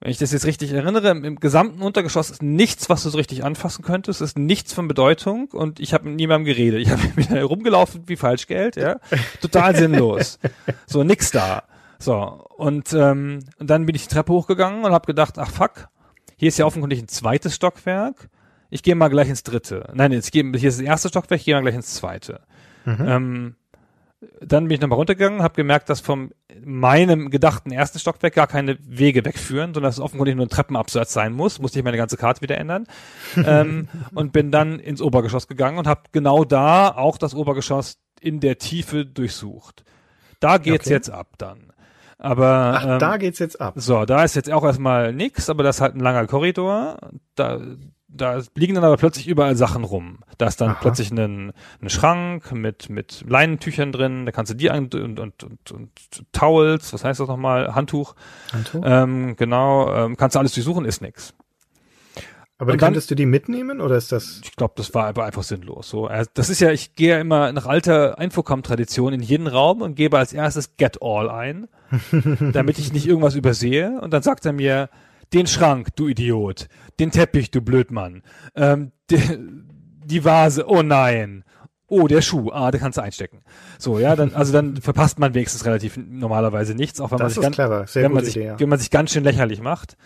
wenn ich das jetzt richtig erinnere, im, im gesamten Untergeschoss ist nichts, was du so richtig anfassen könntest, ist nichts von Bedeutung und ich habe mit niemandem geredet. Ich habe wieder rumgelaufen wie Falschgeld, ja, total sinnlos. So nix da. So und, ähm, und dann bin ich die Treppe hochgegangen und habe gedacht, ach fuck, hier ist ja offenkundig ein zweites Stockwerk. Ich gehe mal gleich ins dritte. Nein, jetzt gehe, hier ist das erste Stockwerk, ich gehe mal gleich ins zweite. Ähm, dann bin ich nochmal runtergegangen, habe gemerkt, dass von meinem gedachten ersten Stockwerk gar keine Wege wegführen, sondern dass es offenkundig nur ein Treppenabsatz sein muss. Musste ich meine ganze Karte wieder ändern. ähm, und bin dann ins Obergeschoss gegangen und habe genau da auch das Obergeschoss in der Tiefe durchsucht. Da geht's Okay. jetzt ab dann. Aber Ach, ähm, da geht's jetzt ab. so, da ist jetzt auch erstmal nix, aber das ist halt ein langer Korridor. Da, da liegen dann aber plötzlich überall Sachen rum. Da ist dann Aha. plötzlich ein, ein Schrank mit, mit Leinentüchern drin, da kannst du die an und, und, und, und Towels, was heißt das nochmal? Handtuch. Anto? Ähm, genau, ähm, kannst du alles durchsuchen, ist nix. Aber dann- könntest du die mitnehmen oder ist das? Ich glaube, das war aber einfach sinnlos. So, äh, das ist ja, ich gehe ja immer nach alter Infocom-Tradition in jeden Raum und gebe als erstes Get All ein, damit ich nicht irgendwas übersehe. Und dann sagt er mir, den Schrank, du Idiot, den Teppich, du Blödmann, ähm, die, die Vase, oh nein. Oh, der Schuh, ah, den kannst du einstecken. So, ja, dann, also dann verpasst man wenigstens relativ normalerweise nichts, auch wenn man sich ganz, wenn man sich, Idee, ja. wenn man sich ganz schön lächerlich macht.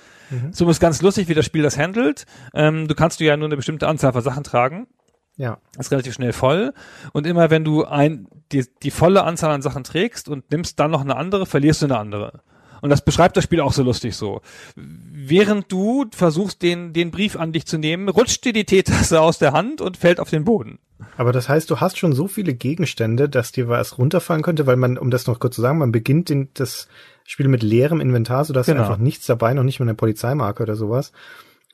So ist ganz lustig, wie das Spiel das handelt. Ähm, du kannst du ja nur eine bestimmte Anzahl von Sachen tragen. Ja. ist relativ schnell voll. Und immer wenn du ein, die, die volle Anzahl an Sachen trägst und nimmst dann noch eine andere, verlierst du eine andere. Und das beschreibt das Spiel auch so lustig so. Während du versuchst, den, den Brief an dich zu nehmen, rutscht dir die Teetasse aus der Hand und fällt auf den Boden. Aber das heißt, du hast schon so viele Gegenstände, dass dir was runterfallen könnte, weil man, um das noch kurz zu sagen, man beginnt den, das Spiel mit leerem Inventar, so dass Genau. einfach nichts dabei, noch nicht mal eine Polizeimarke oder sowas.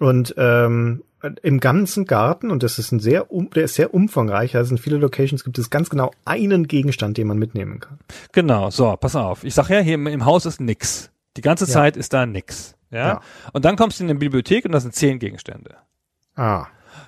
Und ähm, im ganzen Garten, und das ist ein sehr, um, der ist sehr umfangreich, also in viele Locations gibt es ganz genau einen Gegenstand, den man mitnehmen kann. Genau, so, pass auf. Ich sag ja, hier im, im Haus ist nix. Die ganze Ja. Zeit ist da nix. Ja? Ja. Und dann kommst du in eine Bibliothek und da sind zehn Gegenstände. Ah.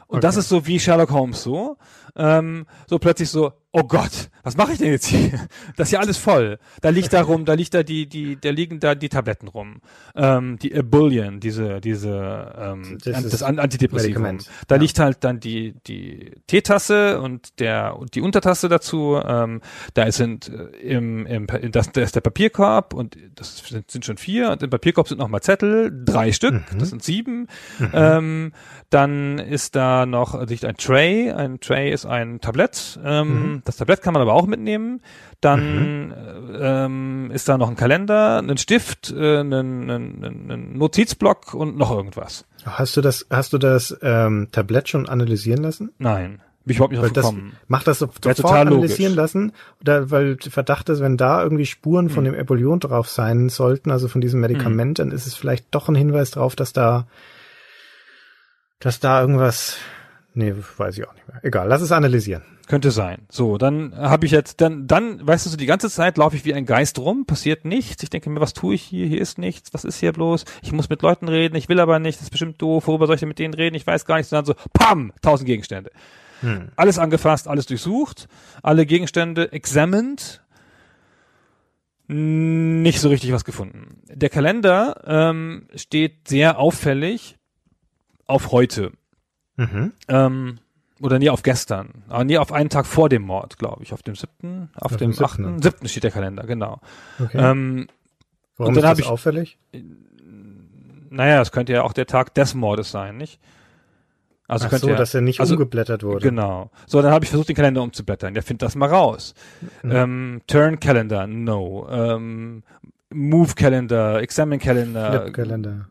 Und Okay. das ist so wie Sherlock Holmes so. Ähm, so plötzlich so, oh Gott, was mache ich denn jetzt hier? Das ist ja alles voll. Da liegt da rum, da liegt da die, die, da liegen da die Tabletten rum. Ähm, die Ebullion, diese, diese, ähm, Das das, Antidepressivum. Da Ja. liegt halt dann die, die Teetasse und der, und die Untertasse dazu. Ähm, da ist sind äh, im, im, das, da ist der Papierkorb und das sind, sind schon vier und im Papierkorb sind nochmal Zettel, drei Stück, Mhm. das sind sieben. Ähm, dann ist da noch liegt ein Tray. Ein Tray ist ein Tablett. Ähm, Mhm. Das Tablett kann man aber auch mitnehmen. Dann äh, ähm, ist da noch ein Kalender, ein Stift, äh, ein, ein, ein, ein Notizblock und noch irgendwas. Hast du das, hast du das ähm, Tablett schon analysieren lassen? Nein, bin ich überhaupt nicht drauf das, gekommen. mach das so- Wär sofort total analysieren logisch. lassen, oder, weil Verdacht ist, wenn da irgendwie Spuren von dem Ebullion drauf sein sollten, also von diesem Medikament, dann ist es vielleicht doch ein Hinweis drauf, dass da, dass da irgendwas, nee, weiß ich auch nicht mehr. Egal, lass es analysieren. Könnte sein. So, dann habe ich jetzt, dann, dann, weißt du, so die ganze Zeit laufe ich wie ein Geist rum, passiert nichts. Ich denke mir, was tue ich hier? Hier ist nichts. Was ist hier bloß? Ich muss mit Leuten reden, ich will aber nicht, das ist bestimmt doof. Worüber soll ich denn mit denen reden? Ich weiß gar nicht. Und dann so, pam, tausend Gegenstände. Alles angefasst, alles durchsucht, alle Gegenstände examined. nicht so richtig was gefunden. Der Kalender ähm, steht sehr auffällig auf heute. Mhm. Ähm, oder nie auf gestern. Aber nie auf einen Tag vor dem Mord, glaube ich. Auf dem siebten, auf, Auf dem achten, siebten steht der Kalender, genau. Okay. Ähm, Warum und dann ist das ich- auffällig? naja, es könnte ja auch der Tag des Mordes sein, nicht? Also Ach könnte so, ja, dass er nicht also, umgeblättert wurde. Genau. So, dann habe ich versucht, den Kalender umzublättern. Der findet das mal raus. Mhm. Ähm, Turn Calendar, no. Ähm, Move Calendar, Examine Calendar, Flip-Kalender.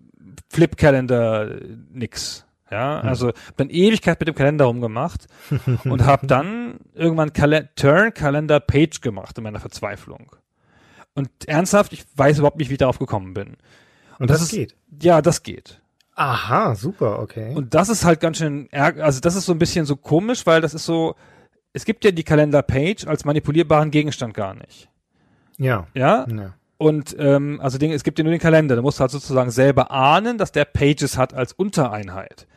Flip Calendar, nix. Ja, Hm. also dann Ewigkeit mit dem Kalender rumgemacht und habe dann irgendwann Kale Turn Calendar Page gemacht in meiner Verzweiflung. Und ernsthaft, ich weiß überhaupt nicht, wie ich darauf gekommen bin. Und das, ist, geht. Ja, das geht. Aha, super, okay. Und das ist halt ganz schön, also das ist so ein bisschen so komisch, weil das ist so, es gibt ja die Kalender-Page als manipulierbaren Gegenstand gar nicht. ja. Ja? ja. Und ähm, also Ding, es gibt ja nur den Kalender. Du musst halt sozusagen selber ahnen, dass der Pages hat als Untereinheit.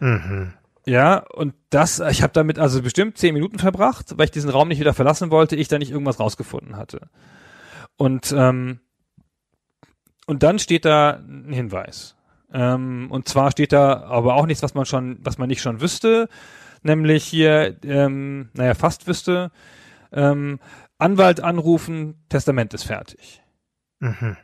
Mhm. Ja, und das, ich habe damit also bestimmt zehn Minuten verbracht, weil ich diesen Raum nicht wieder verlassen wollte, ich da nicht irgendwas rausgefunden hatte. Und ähm, und dann steht da ein Hinweis. Ähm, und zwar steht da aber auch nichts, was man schon, was man nicht schon wüsste, nämlich hier, ähm, naja, fast wüsste, ähm, Anwalt anrufen, Testament ist fertig. Mhm.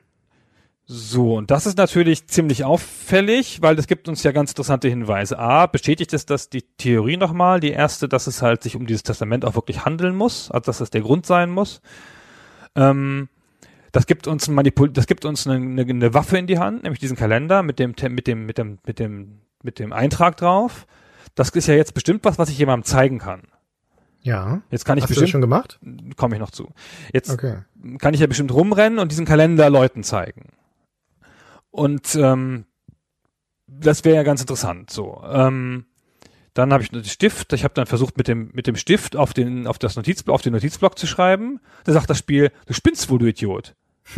So, und das ist natürlich ziemlich auffällig, weil das gibt uns ja ganz interessante Hinweise. A, bestätigt es das die Theorie nochmal, die erste, dass es halt sich um dieses Testament auch wirklich handeln muss, also dass das der Grund sein muss. Ähm, das gibt uns Manipul das gibt uns eine, eine, eine Waffe in die Hand, nämlich diesen Kalender mit dem, mit dem, mit dem, mit dem, mit dem Eintrag drauf. Das ist ja jetzt bestimmt was, was ich jemandem zeigen kann. Ja. Jetzt kann ich Hast du das bestimmt, schon gemacht? komme ich noch zu. Jetzt Okay. kann ich ja bestimmt rumrennen und diesen Kalender Leuten zeigen. Und ähm, das wäre ja ganz interessant. So, ähm, dann habe ich den Stift. Ich habe dann versucht mit dem mit dem Stift auf den auf das Notizblock auf den Notizblock zu schreiben. Da sagt das Spiel: Du spinnst wohl, du Idiot.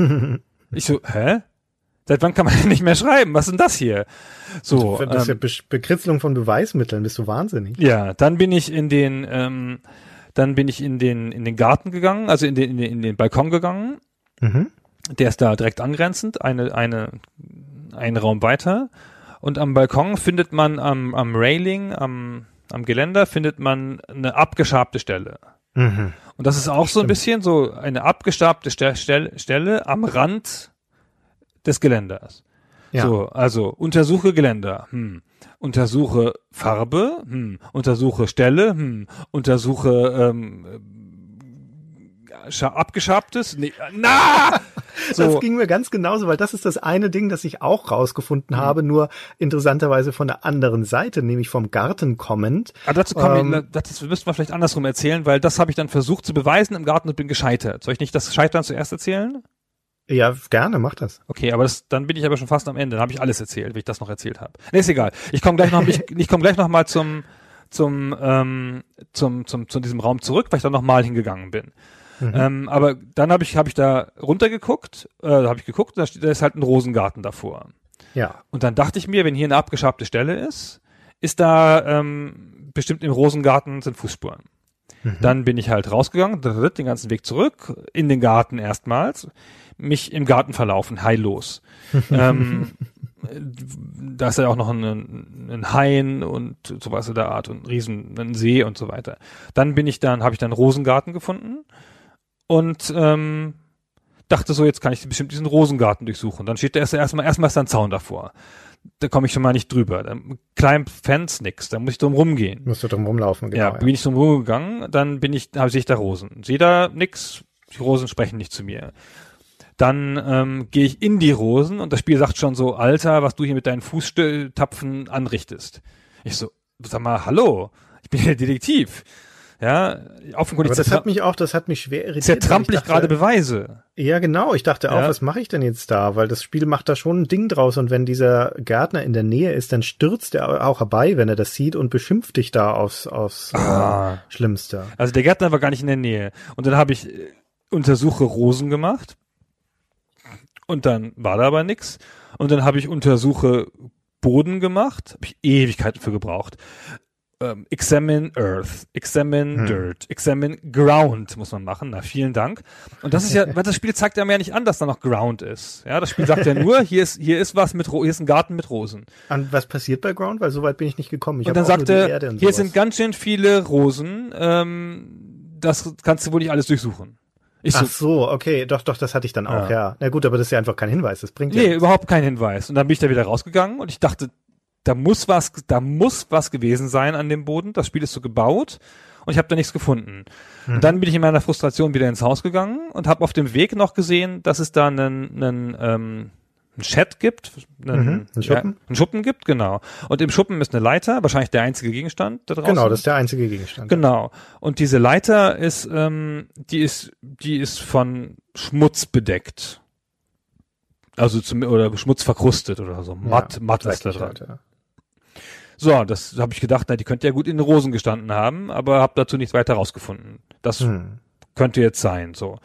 ich so, hä? Seit wann kann man denn nicht mehr schreiben? Was ist denn das hier? So, das ist ja ähm, Be Bekritzelung von Beweismitteln. Bist du wahnsinnig? ja, dann bin ich in den, ähm, dann bin ich in den in den Garten gegangen, also in den in den, in den Balkon gegangen Mhm. Der ist da direkt angrenzend, eine, eine, einen Raum weiter. Und am Balkon findet man am, am Railing, am, am Geländer, findet man eine abgeschabte Stelle. Mhm. Und das ist auch so ein bisschen so eine abgeschabte Ste Stelle, Stelle am Rand des Geländers. Ja. So, also untersuche Geländer, hm. untersuche Farbe, hm. untersuche Stelle, hm. untersuche ähm, abgeschabtes, nee, äh, na! So, Das ging mir ganz genauso, weil das ist das eine Ding, das ich auch rausgefunden Mhm. habe, nur interessanterweise von der anderen Seite, nämlich vom Garten kommend. Ah, dazu kommen Ähm, wir, das müssten wir vielleicht andersrum erzählen, weil das habe ich dann versucht zu beweisen im Garten und bin gescheitert. Soll ich nicht das Scheitern zuerst erzählen? Ja, gerne, mach das. Okay, aber das, dann bin ich aber schon fast am Ende. Dann habe ich alles erzählt, wie ich das noch erzählt habe. Nee, ist egal. Ich komme gleich noch, ich, ich komme gleich noch mal zum zum ähm, zum zum zu diesem Raum zurück, weil ich da noch mal hingegangen bin. Ähm, aber dann habe ich habe ich da runtergeguckt, äh, da habe ich geguckt, da, steht, da ist halt ein Rosengarten davor. Ja. Und dann dachte ich mir, wenn hier eine abgeschabte Stelle ist, ist da ähm, bestimmt im Rosengarten sind Fußspuren. Dann bin ich halt rausgegangen, den ganzen Weg zurück, in den Garten erstmals, mich im Garten verlaufen, heillos. ähm, da ist ja auch noch ein, ein Hain und sowas in der Art und ein riesen ein See und so weiter. Dann bin ich dann, habe ich dann Rosengarten gefunden und ähm, dachte so, jetzt kann ich bestimmt diesen Rosengarten durchsuchen. Dann steht da erst erstmal erstmal ist da ein Zaun davor. Da komme ich schon mal nicht drüber. Dann klein Fans nix, da muss ich drum rumgehen. Musst du drum rumlaufen, genau. ja, bin ich drum rumgegangen, dann bin ich, habe sehe ich da Rosen. Sehe da nix, die Rosen sprechen nicht zu mir. Dann ähm, gehe ich in die Rosen und das Spiel sagt schon so, Alter, was du hier mit deinen Fußtapfen anrichtest. Ich so, sag mal, hallo, ich bin der Detektiv. Ja, offenkundig Aber das hat mich auch, das hat mich schwer irritiert. zertrampel ich gerade Beweise. Ja, genau. Ich dachte auch, Ja. was mache ich denn jetzt da? Weil das Spiel macht da schon ein Ding draus und wenn dieser Gärtner in der Nähe ist, dann stürzt er auch herbei, wenn er das sieht und beschimpft dich da aufs, aufs Ah. äh, Schlimmste. Also der Gärtner war gar nicht in der Nähe. Und dann habe ich äh, Untersuche Rosen gemacht. Und dann war da aber nix. Und dann habe ich Untersuche Boden gemacht. Habe ich Ewigkeiten für gebraucht. Ähm, examine Earth, examine Dirt, examine Ground muss man machen. Na, vielen Dank. Und das ist ja, weil das Spiel zeigt ja mehr nicht an, dass da noch Ground ist. Ja, das Spiel sagt ja nur, hier ist, hier ist was mit, Ro hier ist ein Garten mit Rosen. Und was passiert bei Ground? Weil so weit bin ich nicht gekommen. Ich Und dann sagte, und hier sind ganz schön viele Rosen, ähm, das kannst du wohl nicht alles durchsuchen. Ich so, Ach so, okay, doch, doch, das hatte ich dann auch, ja. Na gut, aber das ist ja einfach kein Hinweis, das bringt ja Nee, nichts. überhaupt kein Hinweis. Und dann bin ich da wieder rausgegangen und ich dachte, da muss was, da muss was gewesen sein an dem Boden. Das Spiel ist so gebaut und ich habe da nichts gefunden. Und dann bin ich in meiner Frustration wieder ins Haus gegangen und habe auf dem Weg noch gesehen, dass es da einen, einen, ähm, einen Chat gibt, einen, Mhm, einen Schuppen. Ja, einen Schuppen gibt, genau. Und im Schuppen ist eine Leiter, wahrscheinlich der einzige Gegenstand da draußen. Genau, das ist der einzige Gegenstand. Genau. Und diese Leiter ist, ähm, die ist, die ist von Schmutz bedeckt. Also zum, oder Schmutz verkrustet oder so. Matt, matt ist da dran. halt, ja. So, das habe ich gedacht, na, die könnte ja gut in den Rosen gestanden haben, aber habe dazu nichts weiter rausgefunden. Das Hm. könnte jetzt sein, so.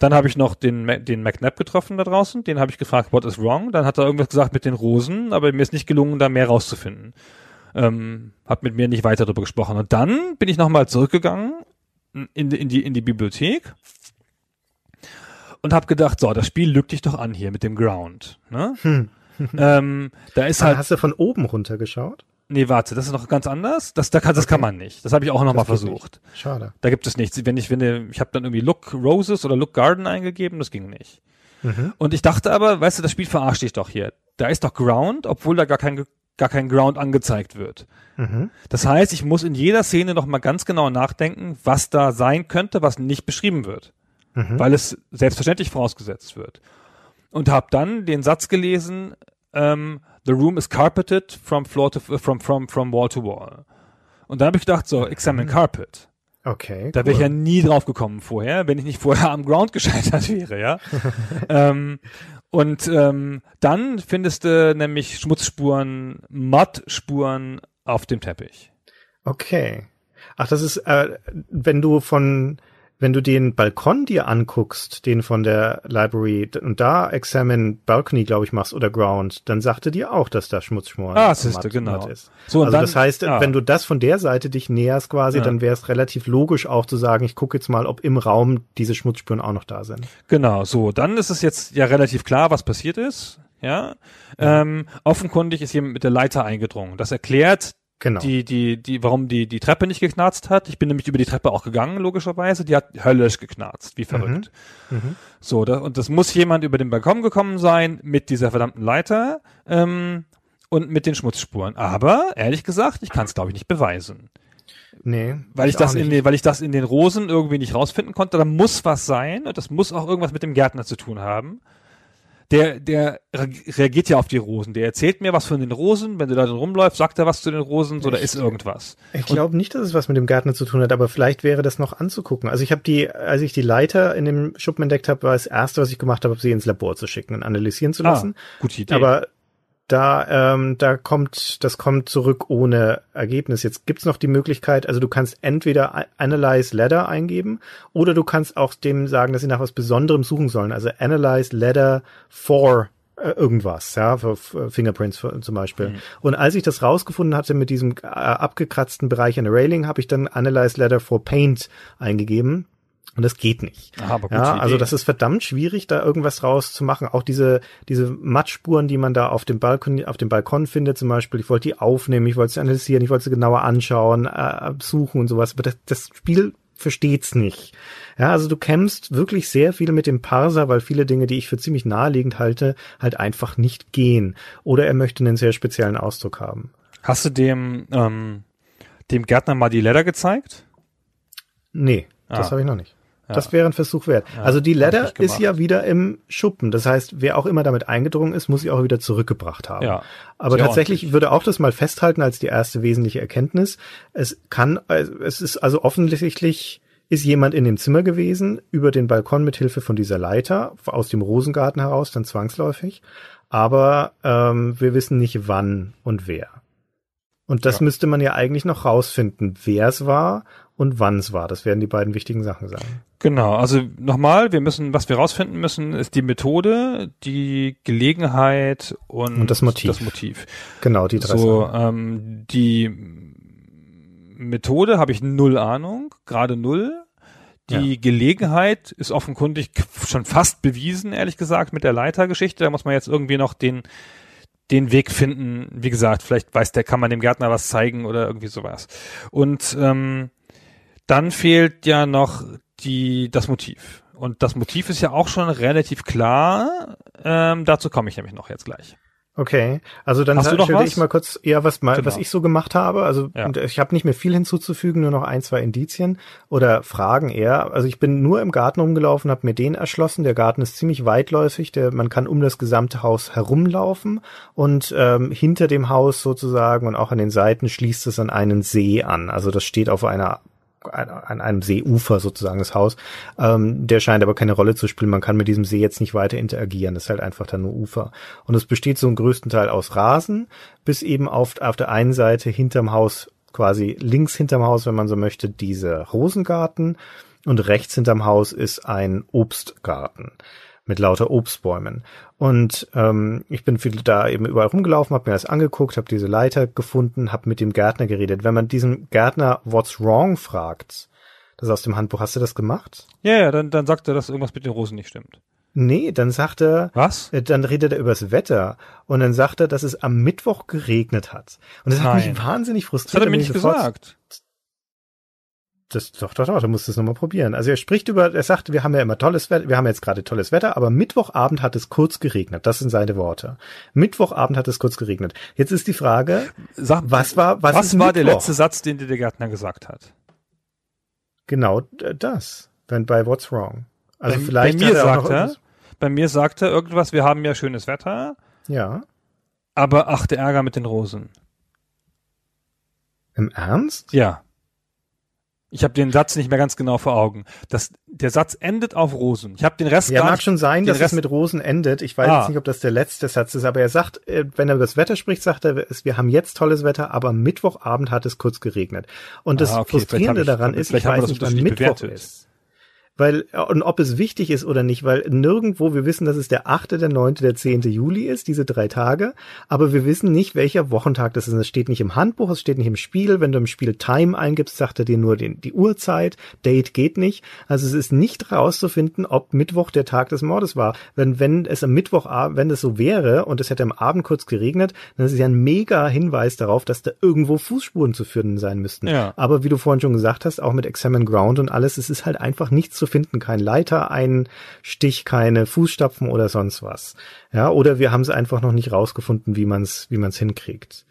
Dann habe ich noch den, den McNabb getroffen da draußen, den habe ich gefragt, what is wrong? Dann hat er irgendwas gesagt mit den Rosen, aber mir ist nicht gelungen, da mehr rauszufinden. Ähm, hat mit mir nicht weiter darüber gesprochen. Und dann bin ich nochmal zurückgegangen in, die- in, die, in die Bibliothek und habe gedacht, so, das Spiel lügt dich doch an hier mit dem Ground. Ne? ähm, da ist Ah, halt Hast du von oben runter geschaut? Nee, warte, das ist noch ganz anders. Das, da kann, das kann man nicht. Das habe ich auch noch mal Das geht versucht. nicht. Schade. Da gibt es nichts. Wenn ich finde, ich habe dann irgendwie Look Roses oder Look Garden eingegeben, das ging nicht. Mhm. Und ich dachte aber, weißt du, das Spiel verarscht dich doch hier. Da ist doch Ground, obwohl da gar kein gar kein Ground angezeigt wird. Mhm. Das heißt, ich muss in jeder Szene noch mal ganz genau nachdenken, was da sein könnte, was nicht beschrieben wird, Mhm. weil es selbstverständlich vorausgesetzt wird. Und habe dann den Satz gelesen: ähm, The room is carpeted from floor to from from from wall to wall. Und dann habe ich gedacht, so examine carpet. Okay. Da cool. wäre ich ja nie drauf gekommen vorher, wenn ich nicht vorher am Ground gescheitert wäre, ja. ähm, und ähm, dann findest du nämlich Schmutzspuren, Mattspuren auf dem Teppich. Okay. Ach, das ist, äh, wenn du von, wenn du den Balkon dir anguckst, den von der Library, und da Examine Balcony, glaube ich, machst oder Ground, dann sagte dir auch, dass da Schmutzschmoren Ah, siehste, genau. ist. So, und also dann- das heißt, ah. wenn du das von der Seite dich näherst quasi, Ja. dann wäre es relativ logisch auch zu sagen, ich gucke jetzt mal, ob im Raum diese Schmutzspuren auch noch da sind. Genau, so. Dann ist es jetzt ja relativ klar, was passiert ist. Ja. Ähm, offenkundig ist jemand mit der Leiter eingedrungen. Das erklärt Genau. die, die, die, warum die, die Treppe nicht geknarzt hat. Ich bin nämlich über die Treppe auch gegangen, logischerweise. Die hat höllisch geknarzt, wie verrückt. Mhm. So, da, und das muss jemand über den Balkon gekommen sein mit dieser verdammten Leiter ähm, und mit den Schmutzspuren. Aber ehrlich gesagt, ich kann es glaube ich nicht beweisen, nee. weil ich, das in den, weil ich das in den Rosen irgendwie nicht rausfinden konnte. Da muss was sein und das muss auch irgendwas mit dem Gärtner zu tun haben. Der, der re- reagiert ja auf die Rosen. Der erzählt mir was von den Rosen. Wenn du da drin rumläufst, sagt er was zu den Rosen. So, da ist irgendwas. Ich glaube nicht, dass es was mit dem Gärtner zu tun hat, aber vielleicht wäre das noch anzugucken. Also ich habe die, als ich die Leiter in dem Schuppen entdeckt habe, war das erste, was ich gemacht habe, sie ins Labor zu schicken und analysieren zu lassen. Ah, gute Idee. Aber da, ähm, da kommt, das kommt zurück ohne Ergebnis. Jetzt gibt's noch die Möglichkeit, also du kannst entweder Analyze Ladder eingeben oder du kannst auch dem sagen, dass sie nach was Besonderem suchen sollen. Also Analyze Ladder for äh, irgendwas, ja, für, Fingerprints für, zum Beispiel. Und als ich das rausgefunden hatte mit diesem äh, abgekratzten Bereich an der Railing, habe ich dann Analyze Ladder for Paint eingegeben. Und das geht nicht. Aha, aber gute ja, also das ist verdammt schwierig, da irgendwas draus zu machen. Auch diese, diese Mattspuren, die man da auf dem Balkon, auf dem Balkon findet, zum Beispiel. Ich wollte die aufnehmen, ich wollte sie analysieren, ich wollte sie genauer anschauen, äh, suchen und sowas. Aber das, das Spiel versteht's nicht. Ja, also du kämpfst wirklich sehr viel mit dem Parser, weil viele Dinge, die ich für ziemlich naheliegend halte, halt einfach nicht gehen. Oder er möchte einen sehr speziellen Ausdruck haben. Hast du dem, ähm, dem Gärtner mal die Leder gezeigt? Nee, das Ah. habe ich noch nicht. Das wäre ein Versuch wert. also die Ladder ist ja wieder im Schuppen. Das heißt, wer auch immer damit eingedrungen ist, muss sie auch wieder zurückgebracht haben. Ja, Aber tatsächlich ordentlich. würde auch das mal festhalten als die erste wesentliche Erkenntnis. Es kann, also es ist also offensichtlich ist jemand in dem Zimmer gewesen, über den Balkon mit Hilfe von dieser Leiter, aus dem Rosengarten heraus, dann zwangsläufig. Aber ähm, wir wissen nicht wann und wer. Und das Ja. müsste man ja eigentlich noch rausfinden, wer es war und wann es war. Das werden die beiden wichtigen Sachen sein. Genau, also nochmal, wir müssen, was wir rausfinden müssen, ist die Methode, die Gelegenheit und, Und das Motiv. Das Motiv. Genau, die drei So, ähm, die Methode habe ich null Ahnung, gerade null. Die Gelegenheit ist offenkundig schon fast bewiesen, ehrlich gesagt, mit der Leitergeschichte. Da muss man jetzt irgendwie noch den, den Weg finden. Wie gesagt, vielleicht weiß der, kann man dem Gärtner was zeigen oder irgendwie sowas. Und ähm, dann fehlt ja noch die, das Motiv. Und das Motiv ist ja auch schon relativ klar. Ähm, dazu komme ich nämlich noch jetzt gleich. Okay, also dann stelle ich mal kurz eher was mal, Genau. was ich so gemacht habe. Also Ja. ich habe nicht mehr viel hinzuzufügen, nur noch ein, zwei Indizien oder Fragen eher. Also ich bin nur im Garten rumgelaufen, habe mir den erschlossen. Der Garten ist ziemlich weitläufig, der, man kann um das gesamte Haus herumlaufen und ähm, hinter dem Haus sozusagen und auch an den Seiten schließt es an einen See an. Also das steht auf einer an einem Seeufer sozusagen das Haus. Ähm, der scheint aber keine Rolle zu spielen. Man kann mit diesem See jetzt nicht weiter interagieren. Das ist halt einfach dann nur Ufer. Und es besteht so im größten Teil aus Rasen, bis eben auf, auf der einen Seite hinterm Haus, quasi links hinterm Haus, wenn man so möchte, diese Rosengarten und rechts hinterm Haus ist ein Obstgarten mit lauter Obstbäumen. Und ähm, ich bin viel da eben überall rumgelaufen, habe mir das angeguckt, habe diese Leiter gefunden, habe mit dem Gärtner geredet. Wenn man diesen Gärtner What's wrong fragt, das ist aus dem Handbuch, hast du das gemacht? Ja, ja, dann, dann sagt er, dass irgendwas mit den Rosen nicht stimmt. Nee, dann sagt er, Was? äh, dann redet er übers Wetter und dann sagt er, dass es am Mittwoch geregnet hat. Und das hat Nein. mich wahnsinnig Das frustriert. hat er mir nicht gesagt. Das, doch, doch, doch, du musst es nochmal probieren. Also er spricht über, er sagt, wir haben ja immer tolles Wetter, wir haben jetzt gerade tolles Wetter, aber Mittwochabend hat es kurz geregnet. Das sind seine Worte. Mittwochabend hat es kurz geregnet. Jetzt ist die Frage, Sag, was war, was, was war der Mittwoch? letzte Satz, den dir der Gärtner gesagt hat? Genau das. Wenn bei What's Wrong. Also bei, vielleicht bei mir er sagt er, bei mir sagt er irgendwas, wir haben ja schönes Wetter, Ja. aber ach, der Ärger mit den Rosen. Im Ernst? Ja. Ich habe den Satz nicht mehr ganz genau vor Augen. Das, der Satz endet auf Rosen. Ich habe den Rest Ja, mag nicht, schon sein, dass es Rest- mit Rosen endet. Ich weiß Ah. jetzt nicht, ob das der letzte Satz ist, aber er sagt, äh, wenn er über das Wetter spricht, sagt er, es- wir haben jetzt tolles Wetter, aber Mittwochabend hat es kurz geregnet. Und das Ah, okay, Frustrierende ich- daran ist, ich weiß nicht, wann Mittwoch bewertet. ist. Weil, äh, und ob es wichtig ist oder nicht, weil nirgendwo, wir wissen, dass es der 8., der 9., der 10. Juli ist, diese drei Tage, aber wir wissen nicht, welcher Wochentag das ist. Es steht nicht im Handbuch, es steht nicht im Spiel. Wenn du im Spiel Time eingibst, sagt er dir nur den, die Uhrzeit, Date geht nicht. Also es ist nicht rauszufinden, ob Mittwoch der Tag des Mordes war. Wenn, wenn es am Mittwochabend, wenn es so wäre und es hätte am Abend kurz geregnet, dann ist es ja ein mega Hinweis darauf, dass da irgendwo Fußspuren zu finden sein müssten. Ja. Aber wie du vorhin schon gesagt hast, auch mit Examine Ground und alles, es ist halt einfach nichts zu finden. Kein Leiter, ein Stich, keine Fußstapfen oder sonst was. Ja, oder wir haben es einfach noch nicht rausgefunden, wie man es wie man's hinkriegt.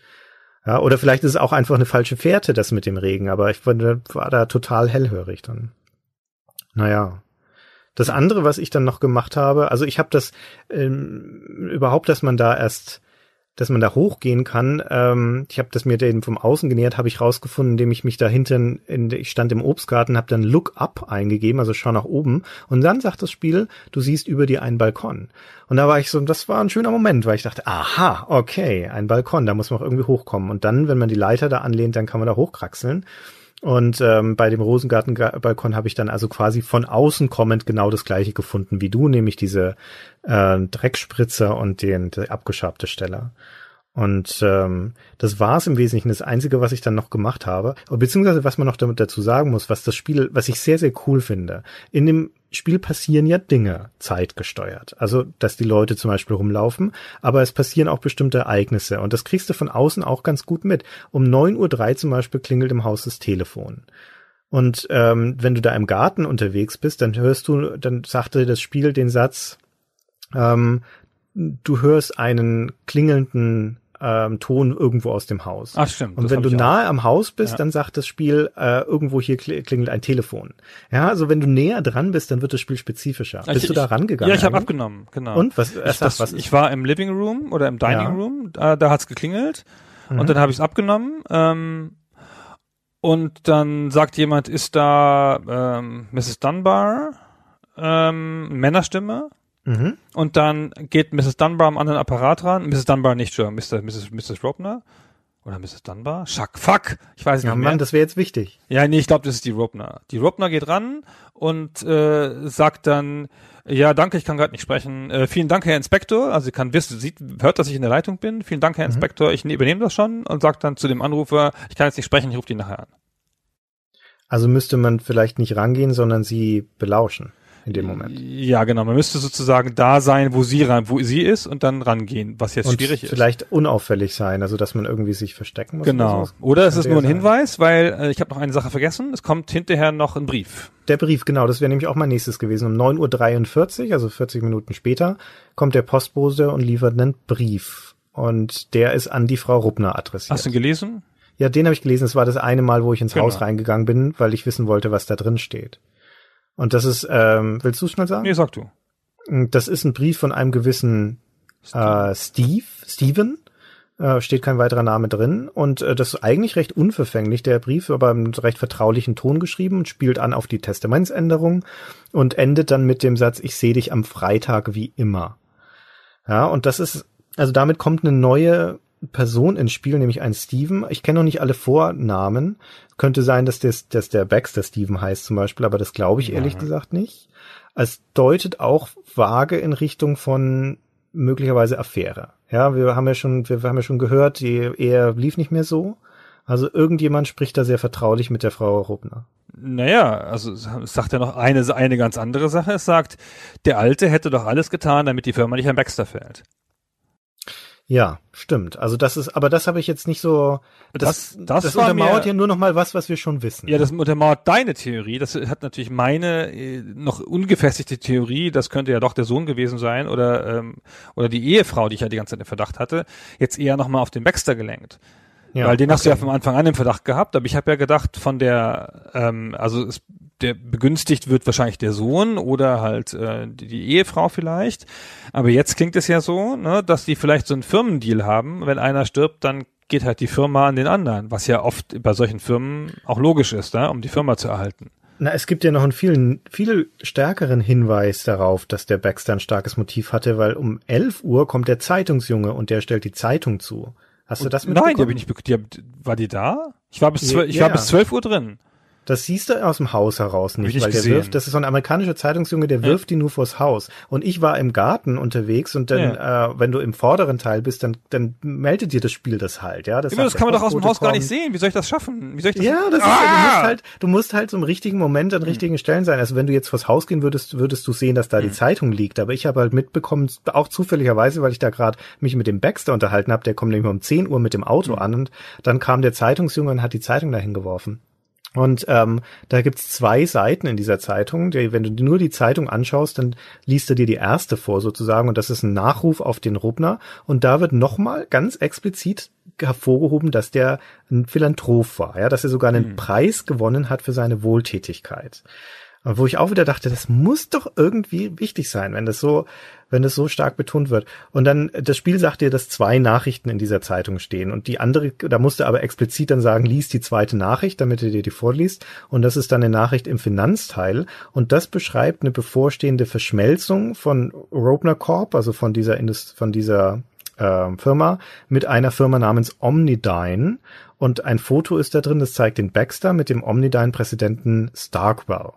Ja, oder vielleicht ist es auch einfach eine falsche Fährte, das mit dem Regen, aber ich war da total hellhörig dann. Naja. Das andere, was ich dann noch gemacht habe, also ich habe das ähm, überhaupt, dass man da erst dass man da hochgehen kann. Ähm, ich habe das mir eben vom Außen genähert, habe ich rausgefunden, indem ich mich da hinten, in, ich stand im Obstgarten, habe dann Look Up eingegeben, also schau nach oben. Und dann sagt das Spiel, du siehst über dir einen Balkon. Und da war ich so, das war ein schöner Moment, weil ich dachte, aha, okay, ein Balkon, da muss man auch irgendwie hochkommen. Und dann, wenn man die Leiter da anlehnt, dann kann man da hochkraxeln. Und ähm, bei dem Rosengartenbalkon habe ich dann also quasi von außen kommend genau das gleiche gefunden wie du, nämlich diese äh, Dreckspritzer und den die abgeschabte Stelle. Und ähm, das war es im Wesentlichen das Einzige, was ich dann noch gemacht habe. Beziehungsweise was man noch damit dazu sagen muss, was das Spiel, was ich sehr, sehr cool finde. In dem Spiel passieren ja Dinge zeitgesteuert. Also, dass die Leute zum Beispiel rumlaufen, aber es passieren auch bestimmte Ereignisse. Und das kriegst du von außen auch ganz gut mit. Um 9.03 Uhr zum Beispiel klingelt im Haus das Telefon. Und ähm, wenn du da im Garten unterwegs bist, dann hörst du, dann sagte das Spiel den Satz, ähm, du hörst einen klingelnden ähm, Ton irgendwo aus dem Haus. Ach stimmt. Und wenn du ich auch. nahe am Haus bist, Ja. dann sagt das Spiel, äh, irgendwo hier kli- klingelt ein Telefon. Ja, also wenn du näher dran bist, dann wird das Spiel spezifischer. Ich- bist du da ich- rangegangen? Ja, ich habe abgenommen, genau. Und was? Ich, das, was ich war im Living Room oder im Dining Ja. Room, da, da hat's geklingelt Mhm. und dann habe ich es abgenommen ähm, und dann sagt jemand, ist da ähm, Mrs. Dunbar, ähm, Männerstimme Mhm. und dann geht Mrs. Dunbar am anderen Apparat ran, Mrs. Dunbar nicht schon, Mr. Mrs. Mrs. Robner oder Mrs. Dunbar? Schuck, fuck, ich weiß Ja, nicht mehr. Mann, das wäre jetzt wichtig. Ja, nee, ich glaube, das ist die Robner. Die Robner geht ran und äh, sagt dann, ja, danke, ich kann gerade nicht sprechen. Äh, vielen Dank, Herr Inspektor. Also sie kann wissen, sieht, hört, dass ich in der Leitung bin. Vielen Dank, Herr Inspektor. Ich ne- übernehme das schon und sagt dann zu dem Anrufer, ich kann jetzt nicht sprechen, ich rufe die nachher an. Also müsste man vielleicht nicht rangehen, sondern sie belauschen in dem Moment. Ja, genau. Man müsste sozusagen da sein, wo sie rein, wo sie ist und dann rangehen, was jetzt Und schwierig ist. vielleicht unauffällig sein, also dass man irgendwie sich verstecken muss. Genau. so. Oder es ist nur ein sein. Hinweis, weil äh, ich habe noch eine Sache vergessen. Es kommt hinterher noch ein Brief. Der Brief, genau, das wäre nämlich auch mein nächstes gewesen. Um 9.43 Uhr, also 40 Minuten später, kommt der Postbote und liefert einen Brief. Und der ist an die Frau Ruppner adressiert. Hast du ihn gelesen? Ja, den habe ich gelesen. Das war das eine Mal, wo ich ins Genau. Haus reingegangen bin, weil ich wissen wollte, was da drin steht. Und das ist, ähm, willst du schnell sagen? Nee, sag du. Das ist ein Brief von einem gewissen äh, Steve, Steven, äh, steht kein weiterer Name drin. Und äh, das ist eigentlich recht unverfänglich, der Brief, aber im recht vertraulichen Ton geschrieben und spielt an auf die Testamentsänderung und endet dann mit dem Satz, ich sehe dich am Freitag wie immer. Ja, und das ist, also damit kommt eine neue Person ins Spiel, nämlich ein Steven. Ich kenne noch nicht alle Vornamen. Könnte sein, dass, das, dass der Baxter Steven heißt zum Beispiel, aber das glaube ich ehrlich gesagt nicht. Es deutet auch vage in Richtung von möglicherweise Affäre. Ja, wir haben ja schon, wir haben ja schon gehört, die Ehe lief nicht mehr so. Also irgendjemand spricht da sehr vertraulich mit der Frau Rubner. Naja, also es sagt ja noch eine, eine ganz andere Sache. Es sagt, der Alte hätte doch alles getan, damit die Firma nicht an Baxter fällt. Ja, stimmt. Also das ist, aber das habe ich jetzt nicht so. Das, Das- das, das untermauert mir- ja nur noch mal was, was wir schon wissen. Ja, das untermauert deine Theorie. Das hat natürlich meine äh, noch ungefestigte Theorie. Das könnte ja doch der Sohn gewesen sein oder ähm, oder die Ehefrau, die ich ja die ganze Zeit im Verdacht hatte, jetzt eher noch mal auf den Baxter gelenkt. Ja, Weil den hast du ja okay. von Anfang an im Verdacht gehabt, aber ich habe ja gedacht, von der, ähm, also es, der begünstigt wird wahrscheinlich der Sohn oder halt äh, die, die Ehefrau vielleicht. Aber jetzt klingt es ja so, ne, dass die vielleicht so einen Firmendeal haben. Wenn einer stirbt, dann geht halt die Firma an den anderen, was ja oft bei solchen Firmen auch logisch ist, ne, um die Firma zu erhalten. Na, es gibt ja noch einen viel, viel stärkeren Hinweis darauf, dass der Baxter ein starkes Motiv hatte, weil um 11 Uhr kommt der Zeitungsjunge und der stellt die Zeitung zu. Hast du das Nein, die mitbekommen? habe ich nicht. Die hab, war die da? Ich war bis Ja, zwölf, ich ja, war ja. bis zwölf Uhr drin. Das siehst du aus dem Haus heraus nicht, ich nicht weil der gesehen. wirft, das ist so ein amerikanischer Zeitungsjunge, der wirft die nur vors Haus. Und ich war im Garten unterwegs und dann, äh, wenn du im vorderen Teil bist, dann, dann meldet dir das Spiel das halt, ja. Das, Immer, das kann man doch aus dem Haus gar nicht sehen. Wie soll ich das schaffen? Wie soll ich das? Ja, das ist ja, du Ah! musst halt, du musst halt im richtigen Moment an richtigen Stellen sein. Also wenn du jetzt vors Haus gehen würdest, würdest du sehen, dass da die Zeitung liegt. Aber ich habe halt mitbekommen, auch zufälligerweise, weil ich da gerade mich mit dem Baxter unterhalten habe, der kommt nämlich um 10 Uhr mit dem Auto an und dann kam der Zeitungsjunge und hat die Zeitung dahin geworfen. Und ähm, da gibt's zwei Seiten in dieser Zeitung. Die, wenn du nur die Zeitung anschaust, dann liest er dir die erste vor sozusagen und das ist ein Nachruf auf den Rubner. Und da wird nochmal ganz explizit hervorgehoben, dass der ein Philanthrop war, ja, dass er sogar einen Preis gewonnen hat für seine Wohltätigkeit. Wo ich auch wieder dachte, das muss doch irgendwie wichtig sein, wenn das so, wenn das so stark betont wird. Und dann, das Spiel sagt dir, dass zwei Nachrichten in dieser Zeitung stehen. Und die andere, da musst du aber explizit dann sagen, lies die zweite Nachricht, damit du dir die vorliest. Und das ist dann eine Nachricht im Finanzteil. Und das beschreibt eine bevorstehende Verschmelzung von Robner Corp, also von dieser, Indust von dieser äh, Firma, mit einer Firma namens Omnidyne. Und ein Foto ist da drin, das zeigt den Baxter mit dem Omnidyne-Präsidenten Starkwell.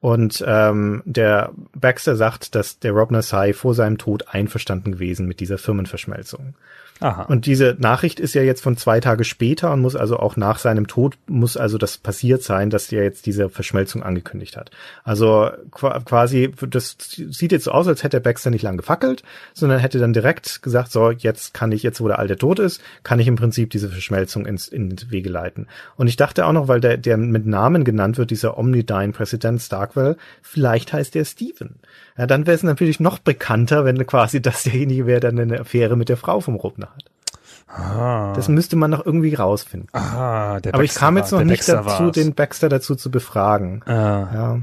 Und ähm, der Baxter sagt, dass der Robner sei vor seinem Tod einverstanden gewesen mit dieser Firmenverschmelzung. Aha. Und diese Nachricht ist ja jetzt von zwei Tage später und muss also auch nach seinem Tod muss also das passiert sein, dass er jetzt diese Verschmelzung angekündigt hat. Also qua- quasi, das sieht jetzt so aus, als hätte Baxter nicht lang gefackelt, sondern hätte dann direkt gesagt, so, jetzt kann ich, jetzt wo der Alte tot ist, kann ich im Prinzip diese Verschmelzung ins, ins Wege leiten. Und ich dachte auch noch, weil der, der mit Namen genannt wird, dieser Omnidyne-Präsident Starkwell, vielleicht heißt der Steven. Ja, dann wäre es natürlich noch bekannter, wenn quasi das derjenige wäre, der eine Affäre mit der Frau vom Rubner hat. Ah. Das müsste man noch irgendwie rausfinden. Ah, der Aber ich Baxter kam jetzt noch nicht Baxter dazu, war's. den Baxter dazu zu befragen. Ah, Ja.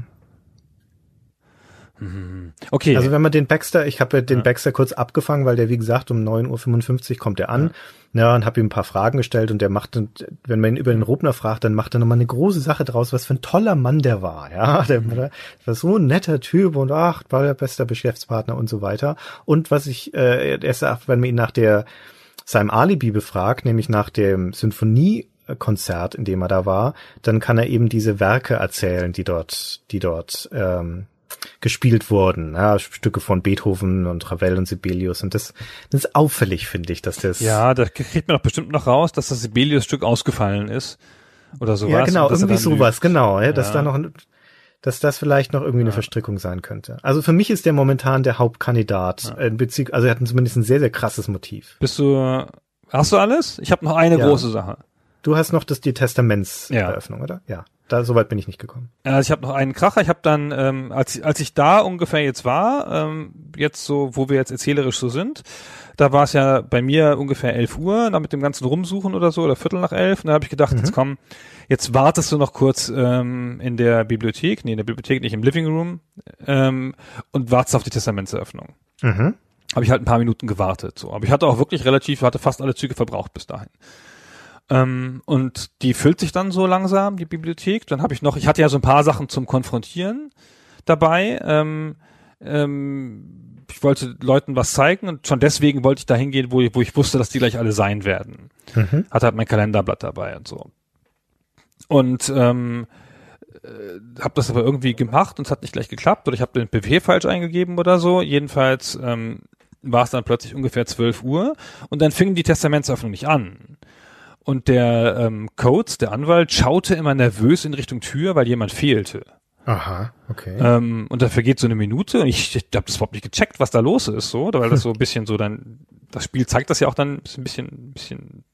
Okay. Also wenn man den Baxter, ich habe ja den Baxter kurz abgefangen, weil der, wie gesagt, um 9.55 Uhr kommt er an. Ja, und habe ihm ein paar Fragen gestellt und der macht, wenn man ihn über den Rubner fragt, dann macht er nochmal eine große Sache draus, was für ein toller Mann der war. Ja, der war- war so ein netter Typ und ach, war der beste Geschäftspartner und so weiter. Und was ich, äh, er sagt, wenn man ihn nach der seinem Alibi befragt, nämlich nach dem Symphoniekonzert, in dem er da war, dann kann er eben diese Werke erzählen, die dort, die dort ähm, gespielt wurden. Ja, Stücke von Beethoven und Ravel und Sibelius. Und das, das ist auffällig, finde ich, dass das. ja, da kriegt man doch bestimmt noch raus, dass das Sibelius-Stück ausgefallen ist. oder sowas. Ja, genau, irgendwie sowas, lügt. genau, ja, dass Ja. da noch, dass das vielleicht noch irgendwie eine Verstrickung sein könnte. Also für mich ist der momentan der Hauptkandidat, äh, Bezug, also er hat zumindest ein sehr, sehr krasses Motiv. Bist du, hast du alles? Ich habe noch eine Ja. große Sache. Du hast noch das, die Ja. Testamentseröffnung, oder? Ja. Da, soweit bin ich nicht gekommen. Also ich habe noch einen Kracher. Ich habe dann, ähm, als, als ich da ungefähr jetzt war, ähm, jetzt so, wo wir jetzt erzählerisch so sind, da war es ja bei mir ungefähr 11 Uhr, da mit dem ganzen Rumsuchen oder so, oder Viertel nach elf. Und da habe ich gedacht, jetzt komm, jetzt wartest du noch kurz ähm, in der Bibliothek, nee, in der Bibliothek nicht, im Living Room, ähm, und wartest auf die Testamentseröffnung. Mhm. Habe ich halt ein paar Minuten gewartet. So. Aber ich hatte auch wirklich relativ, hatte fast alle Züge verbraucht bis dahin. Ähm, und die füllt sich dann so langsam, die Bibliothek. Dann habe ich noch, ich hatte ja so ein paar Sachen zum Konfrontieren dabei. Ähm, ähm, ich wollte Leuten was zeigen und schon deswegen wollte ich da hingehen, wo, ich- wo ich wusste, dass die gleich alle sein werden. Mhm. Hatte halt mein Kalenderblatt dabei und so. Und ähm, äh, habe das aber irgendwie gemacht und es hat nicht gleich geklappt oder ich habe den PW falsch eingegeben oder so. Jedenfalls ähm, war es dann plötzlich ungefähr 12 Uhr und dann fing die Testamentsöffnung nicht an. Und der ähm, Coates, der Anwalt, schaute immer nervös in Richtung Tür, weil jemand fehlte. Aha, okay. Ähm, und da vergeht so eine Minute und ich, ich habe das überhaupt nicht gecheckt, was da los ist, so, weil das so ein bisschen so dann, das Spiel zeigt das ja auch dann ein bisschen, ein bisschen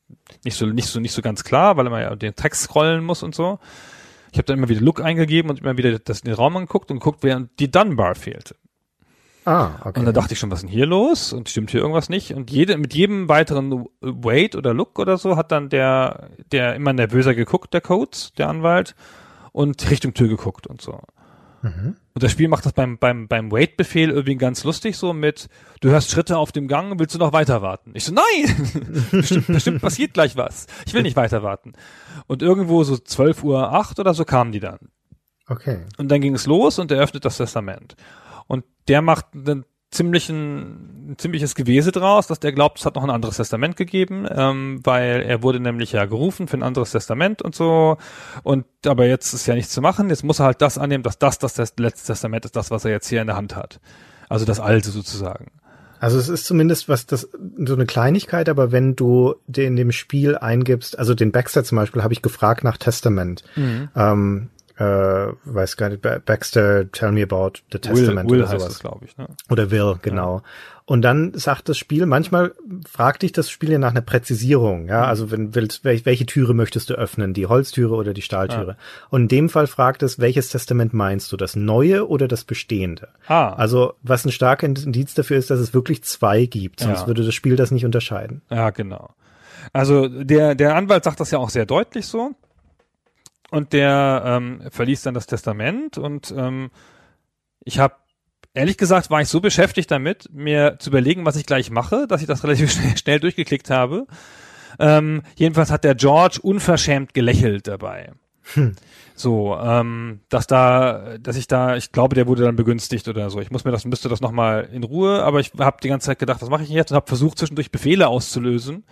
nicht so, nicht so, nicht so ganz klar, weil man ja den Text scrollen muss und so. Ich habe dann immer wieder Look eingegeben und immer wieder das, den Raum angeguckt und geguckt, während die Dunbar fehlte. Ah, okay. Und dann dachte ich schon, was ist denn hier los? Und stimmt hier irgendwas nicht? Und jede, mit jedem weiteren Wait oder Look oder so hat dann der, der immer nervöser geguckt, der Codes, der Anwalt, und Richtung Tür geguckt und so. Mhm. Und das Spiel macht das beim, beim, beim Wait-Befehl irgendwie ganz lustig so mit, du hörst Schritte auf dem Gang, willst du noch weiter warten? Ich so, nein! bestimmt, bestimmt passiert gleich was. Ich will nicht weiter warten. Und irgendwo so 12 Uhr 8 oder so kamen die dann. okay. Und dann ging es los und er öffnet das Testament. Und der macht einen ziemlichen, ein ziemliches Gewese draus, dass der glaubt, es hat noch ein anderes Testament gegeben, ähm, weil er wurde nämlich ja gerufen für ein anderes Testament und so. Und aber jetzt ist ja nichts zu machen. Jetzt muss er halt das annehmen, dass das das, letzte Testament ist, das, was er jetzt hier in der Hand hat. Also das alte sozusagen. Also es ist zumindest was das so eine Kleinigkeit, aber wenn du in dem Spiel eingibst, also den Baxter zum Beispiel, habe ich gefragt nach Testament. Mhm. Ähm, äh, weiß gar nicht, Ba- Baxter, tell me about the Testament Will, Will oder sowas. glaube ich. Ne? Oder Will, genau. Und dann sagt das Spiel, manchmal fragt dich das Spiel ja nach einer Präzisierung, ja, also wenn willst, welche, Türe möchtest du öffnen, die Holztüre oder die Stahltüre? Und in dem Fall fragt es, welches Testament meinst du, das neue oder das bestehende? Ah. Also, was ein starker Indiz dafür ist, dass es wirklich zwei gibt, sonst Ja. würde das Spiel das nicht unterscheiden. Ja, genau. Also der, der Anwalt sagt das ja auch sehr deutlich so. Und der ähm, verließ dann das Testament und ähm, ich habe ehrlich gesagt war ich so beschäftigt damit, mir zu überlegen, was ich gleich mache, dass ich das relativ schnell, schnell durchgeklickt habe. Ähm, jedenfalls hat der George unverschämt gelächelt dabei. So, ähm, dass da, dass ich da, ich glaube, der wurde dann begünstigt oder so. Ich muss mir das, müsste das nochmal in Ruhe, aber ich habe die ganze Zeit gedacht, was mache ich jetzt und habe versucht, zwischendurch Befehle auszulösen,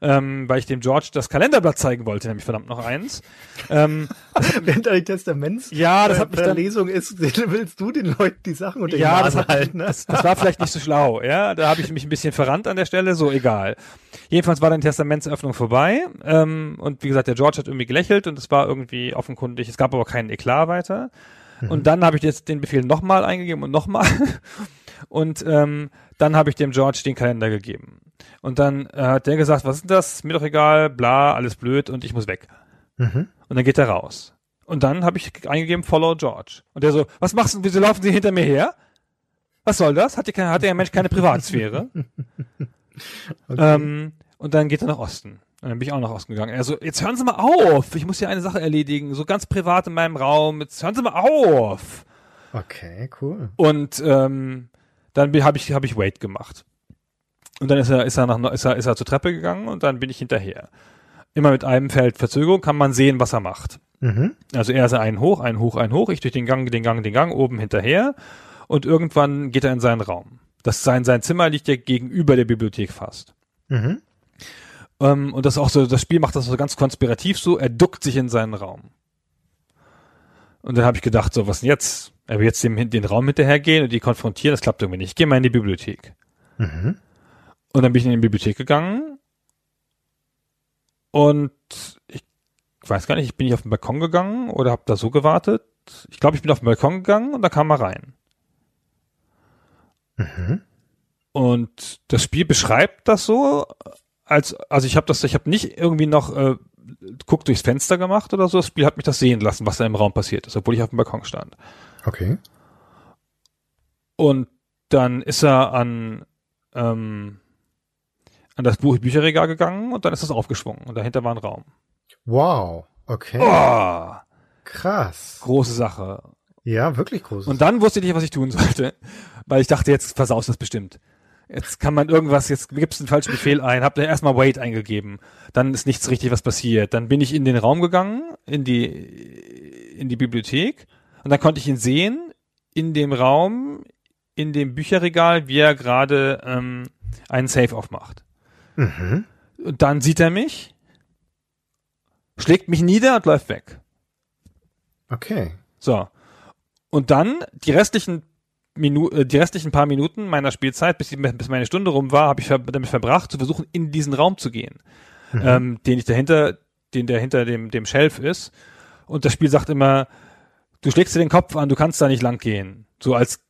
ähm, weil ich dem George das Kalenderblatt zeigen wollte, nämlich verdammt noch eins. Ähm, Während deine Testaments Ja, das hat mich dann- Verlesung ist, willst du den Leuten die Sachen unter ja, die das, hat, halten. Ne? das, das war vielleicht nicht so schlau, ja. Da habe ich mich ein bisschen verrannt an der Stelle, so egal. Jedenfalls war dann die Testamentsöffnung vorbei. Ähm, und wie gesagt, der George hat irgendwie gelächelt und es war irgendwie offenkundig, es gab aber keinen Eklat weiter. Und dann habe ich jetzt den Befehl nochmal eingegeben und nochmal. Und ähm, dann habe ich dem George den Kalender gegeben. Und dann äh, hat der gesagt, was ist denn das? Mir doch egal, bla, alles blöd und ich muss weg. Mhm. Und dann geht er raus. Und dann habe ich eingegeben, follow George. Und der so, was machst du, wieso laufen Sie hinter mir her? Was soll das? Hat, die, hat der Mensch keine Privatsphäre? ähm, und dann geht er nach Osten. Und dann bin ich auch nach Osten gegangen. Er so, jetzt hören Sie mal auf. Ich muss hier eine Sache erledigen. So ganz privat in meinem Raum. Jetzt hören Sie mal auf. Okay, cool. Und ähm, dann habe ich, hab ich Wait gemacht. Und dann ist er, ist er nach, ist er, ist er zur Treppe gegangen und dann bin ich hinterher. Immer mit einem Feld Verzögerung kann man sehen, was er macht. Mhm. Also er ist einen hoch, einen hoch, einen hoch, ich durch den Gang, den Gang, den Gang, oben hinterher und irgendwann geht er in seinen Raum. Das sein, sein Zimmer liegt ja gegenüber der Bibliothek fast. Mhm. Ähm, und das auch so, das Spiel macht das so ganz konspirativ so, er duckt sich in seinen Raum. Und dann habe ich gedacht, so, was denn jetzt? Er will jetzt dem, den Raum hinterhergehen und die konfrontieren, das klappt irgendwie nicht. Ich gehe mal in die Bibliothek. Mhm. Und dann bin ich in die Bibliothek gegangen und ich weiß gar nicht, ich bin nicht auf den Balkon gegangen oder habe da so gewartet. Ich glaube, ich bin auf den Balkon gegangen und da kam er rein. Und das Spiel beschreibt das so, als also ich habe das, ich habe nicht irgendwie noch äh, guck durchs Fenster gemacht oder so. Das Spiel hat mich das sehen lassen, was da im Raum passiert ist, obwohl ich auf dem Balkon stand. Okay. Und dann ist er an ähm, an das Buch Bücherregal gegangen und dann ist das aufgeschwungen und dahinter war ein Raum. Wow. Okay. Oh, Krass. große Sache. Ja, wirklich groß. Und dann wusste ich nicht, was ich tun sollte, weil ich dachte, jetzt versaust das bestimmt. Jetzt kann man irgendwas, jetzt gibst einen falschen Befehl ein, hab da erstmal Wait eingegeben, dann ist nichts richtig was passiert. Dann bin ich in den Raum gegangen, in die, in die Bibliothek und dann konnte ich ihn sehen, in dem Raum, in dem Bücherregal, wie er gerade ähm, einen Safe aufmacht. Mhm. Und dann sieht er mich, schlägt mich nieder und läuft weg. Okay. So. Und dann die restlichen Minu äh, die restlichen paar Minuten meiner Spielzeit, bis, die, bis meine Stunde rum war, habe ich damit verbracht, zu versuchen, in diesen Raum zu gehen, ähm, den ich dahinter, den der hinter dem dem Shelf ist. Und das Spiel sagt immer, du schlägst dir den Kopf an, du kannst da nicht lang gehen, so als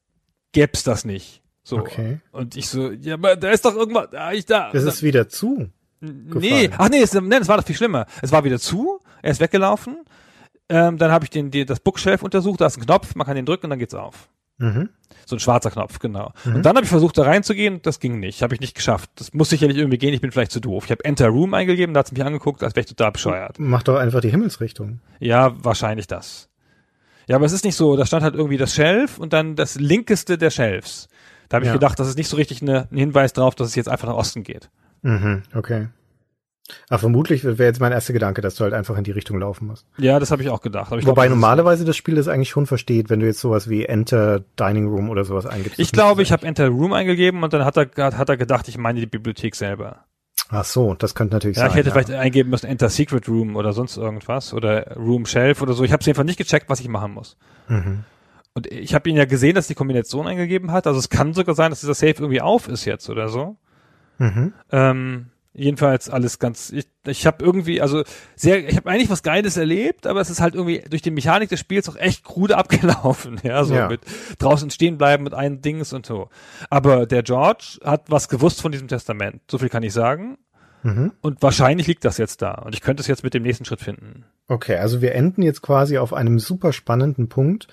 gäb's das nicht. So. Okay. Und ich so, ja, aber da ist doch irgendwas, da ich da. Das ist wieder zu. Nee, ach nee, es, nee, das war doch viel schlimmer. Es war wieder zu, er ist weggelaufen. Ähm, dann habe ich den, die, das Bookshelf untersucht, da ist ein Knopf, man kann den drücken und dann geht's auf. Mhm. So ein schwarzer Knopf, genau. Und dann habe ich versucht, da reinzugehen, das ging nicht, habe ich nicht geschafft. Das muss sicherlich irgendwie gehen, ich bin vielleicht zu doof. Ich habe Enter Room eingegeben, da hat's mich angeguckt, als wäre ich total bescheuert. Mach doch einfach die Himmelsrichtung. Ja, wahrscheinlich das. Ja, aber es ist nicht so, da stand halt irgendwie das Shelf und dann das linkeste der Shelves. Da habe ich Ja. gedacht, das ist nicht so richtig eine, ein Hinweis drauf, dass es jetzt einfach nach Osten geht. Mhm. Okay. Aber vermutlich wäre jetzt mein erster Gedanke, dass du halt einfach in die Richtung laufen musst. Ja, das habe ich auch gedacht. Ich Wobei glaub, normalerweise das Spiel das eigentlich schon versteht, wenn du jetzt sowas wie Enter Dining Room oder sowas eingibst. Ich glaube, ich habe Enter Room eingegeben und dann hat er, hat, hat er gedacht, ich meine die Bibliothek selber. Ach so, das könnte natürlich Ja, sein. ich hätte ja. vielleicht eingeben müssen Enter Secret Room oder sonst irgendwas oder Room Shelf oder so. Ich habe es jedenfalls nicht gecheckt, was ich machen muss. Mhm. Und ich habe ihn ja gesehen, dass die Kombination eingegeben hat. Also es kann sogar sein, dass dieser Safe irgendwie auf ist jetzt oder so. Mhm. Ähm, jedenfalls alles ganz. Ich, ich habe irgendwie, also sehr, ich habe eigentlich was Geiles erlebt, aber es ist halt irgendwie durch die Mechanik des Spiels auch echt krude abgelaufen. Ja, so Ja. mit draußen stehen bleiben mit einem Dings und so. Aber der George hat was gewusst von diesem Testament. So viel kann ich sagen. Mhm. Und wahrscheinlich liegt das jetzt da. Und ich könnte es jetzt mit dem nächsten Schritt finden. Okay, also wir enden jetzt quasi auf einem super spannenden Punkt,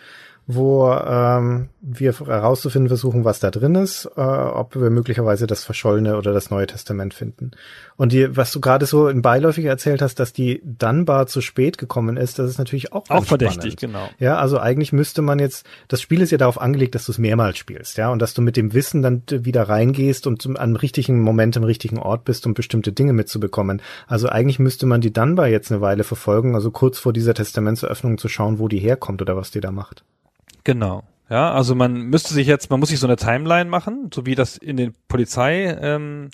wo ähm, wir herauszufinden versuchen, was da drin ist, äh, ob wir möglicherweise das verschollene oder das Neue Testament finden. Und die, was du gerade so in beiläufig erzählt hast, dass die Dunbar zu spät gekommen ist, das ist natürlich auch Auch verdächtig, genau. Ja, also eigentlich müsste man jetzt, das Spiel ist ja darauf angelegt, dass du es mehrmals spielst, ja, und dass du mit dem Wissen dann wieder reingehst und zum- am richtigen Moment im richtigen Ort bist, um bestimmte Dinge mitzubekommen. Also eigentlich müsste man die Dunbar jetzt eine Weile verfolgen, also kurz vor dieser Testamentseröffnung zu schauen, wo die herkommt oder was die da macht. Genau. Ja, also man müsste sich jetzt, man muss sich so eine Timeline machen, so wie das in den Polizei ähm,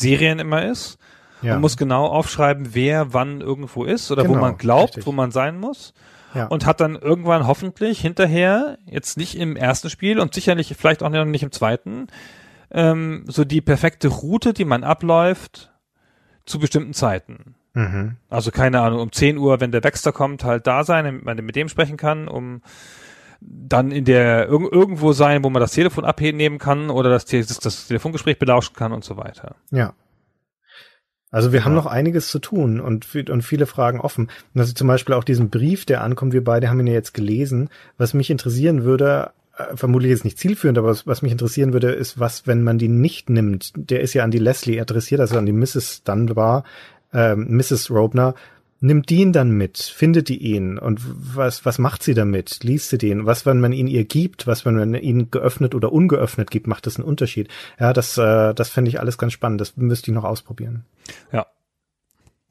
immer ist. Ja. Man muss genau aufschreiben, wer wann irgendwo ist oder wo Genau, man glaubt, richtig. wo man sein muss. Ja. Und hat dann irgendwann hoffentlich hinterher, jetzt nicht im ersten Spiel und sicherlich vielleicht auch noch nicht im zweiten, ähm, so die perfekte Route, die man abläuft zu bestimmten Zeiten. mhm. Also keine Ahnung, um 10 Uhr, wenn der Wechsler kommt, halt da sein, damit man mit dem sprechen kann, um dann in der irg irgendwo sein, wo man das Telefon abnehmen kann oder das, das, das Telefongespräch belauschen kann und so weiter. Ja. Also wir haben noch einiges zu tun und, und viele Fragen offen. Und also zum Beispiel auch diesen Brief, der ankommt, wir beide haben ihn ja jetzt gelesen. Was mich interessieren würde, äh, vermutlich jetzt nicht zielführend, aber was, was mich interessieren würde, ist, was, wenn man die nicht nimmt. Der ist ja an die Leslie adressiert, also an die Mrs. Dunbar, ähm, Mrs. Robner. Nimmt die ihn dann mit? Findet die ihn? Und was, was macht sie damit? Liest sie den? Was, wenn man ihn ihr gibt? Was, wenn man ihn geöffnet oder ungeöffnet gibt? Macht das einen Unterschied? Ja, das, äh, das fände ich alles ganz spannend. Das müsste ich noch ausprobieren. Ja.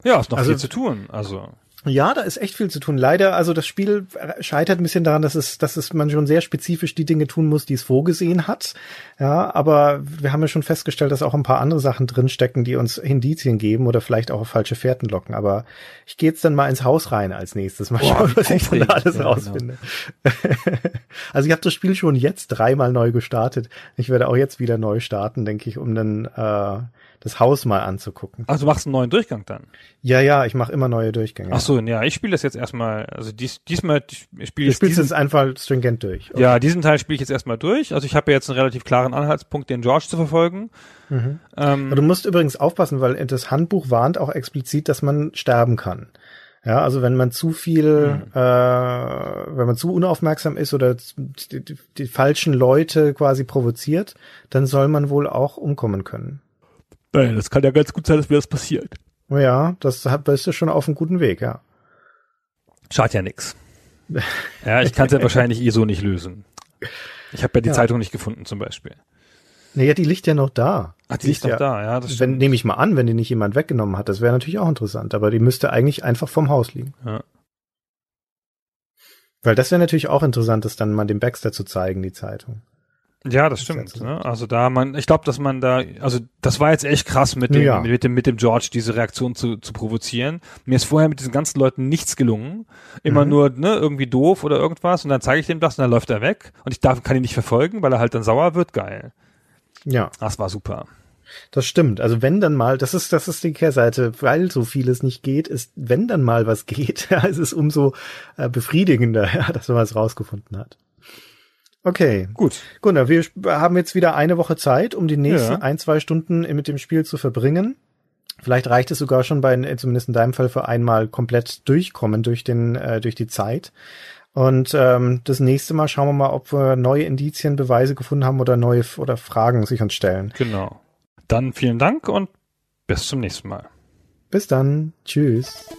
Ja, ist noch Also- viel zu tun. Also Ja, da ist echt viel zu tun. Leider, also das Spiel scheitert ein bisschen daran, dass es, dass es man schon sehr spezifisch die Dinge tun muss, die es vorgesehen hat. Ja, aber wir haben ja schon festgestellt, dass auch ein paar andere Sachen drinstecken, die uns Indizien geben oder vielleicht auch auf falsche Fährten locken. Aber ich gehe jetzt dann mal ins Haus rein als nächstes. Mal Boah, schauen, was ich von da alles Ja, rausfinde. also ich habe das Spiel schon jetzt dreimal neu gestartet. Ich werde auch jetzt wieder neu starten, denke ich, um dann äh, das Haus mal anzugucken. ach, du machst einen neuen Durchgang dann. Ja, ja, ich mache immer neue Durchgänge. Ach so, ja, ich spiele das jetzt erstmal, also dies, diesmal spiele Du ich spielst diesen, es einfach stringent durch. ja, diesen Teil spiele ich jetzt erstmal durch. Also ich habe ja jetzt einen relativ klaren Anhaltspunkt, den George zu verfolgen. Mhm. Ähm, du musst übrigens aufpassen, weil das Handbuch warnt auch explizit, dass man sterben kann. Ja, also wenn man zu viel, Mhm. äh, wenn man zu unaufmerksam ist oder die, die, die falschen Leute quasi provoziert, dann soll man wohl auch umkommen können. Naja, das kann ja ganz gut sein, dass mir das passiert. Ja, das hat- bist du schon auf einem guten Weg, ja. Schadet ja nix. Ja, ich kann es ja wahrscheinlich eh so nicht lösen. Ich habe ja die Ja. Zeitung nicht gefunden zum Beispiel. Naja, die liegt ja noch da. Ach, die ist doch ja, da, ja, das Wenn, nehme ich mal an, wenn die nicht jemand weggenommen hat, das wäre natürlich auch interessant, aber die müsste eigentlich einfach vom Haus liegen. Ja. Weil das wäre natürlich auch interessant, das dann mal dem Baxter zu zeigen, die Zeitung. Ja, das stimmt. Ne? Also da man, ich glaube, dass man da, also das war jetzt echt krass mit dem, Ja. mit dem, mit dem George diese Reaktion zu, zu provozieren. Mir ist vorher mit diesen ganzen Leuten nichts gelungen. Immer Mhm. nur, ne, irgendwie doof oder irgendwas und dann zeige ich dem das und dann läuft er weg und ich darf, kann ihn nicht verfolgen, weil er halt dann sauer wird. Geil. Ja. Das war super. Das stimmt. Also wenn dann mal, das ist, das ist die Kehrseite, weil so vieles nicht geht, ist, wenn dann mal was geht, ja, ist es umso äh, befriedigender, ja, dass man was rausgefunden hat. Okay. Gut. Gunnar, wir haben jetzt wieder eine Woche Zeit, um die nächsten Ja. ein, zwei Stunden mit dem Spiel zu verbringen. Vielleicht reicht es sogar schon bei, zumindest in deinem Fall, für einmal komplett durchkommen durch den, äh, durch die Zeit. Und ähm, das nächste Mal schauen wir mal, ob wir neue Indizien, Beweise gefunden haben oder neue oder Fragen sich uns stellen. Genau. Dann vielen Dank und bis zum nächsten Mal. Bis dann. Tschüss.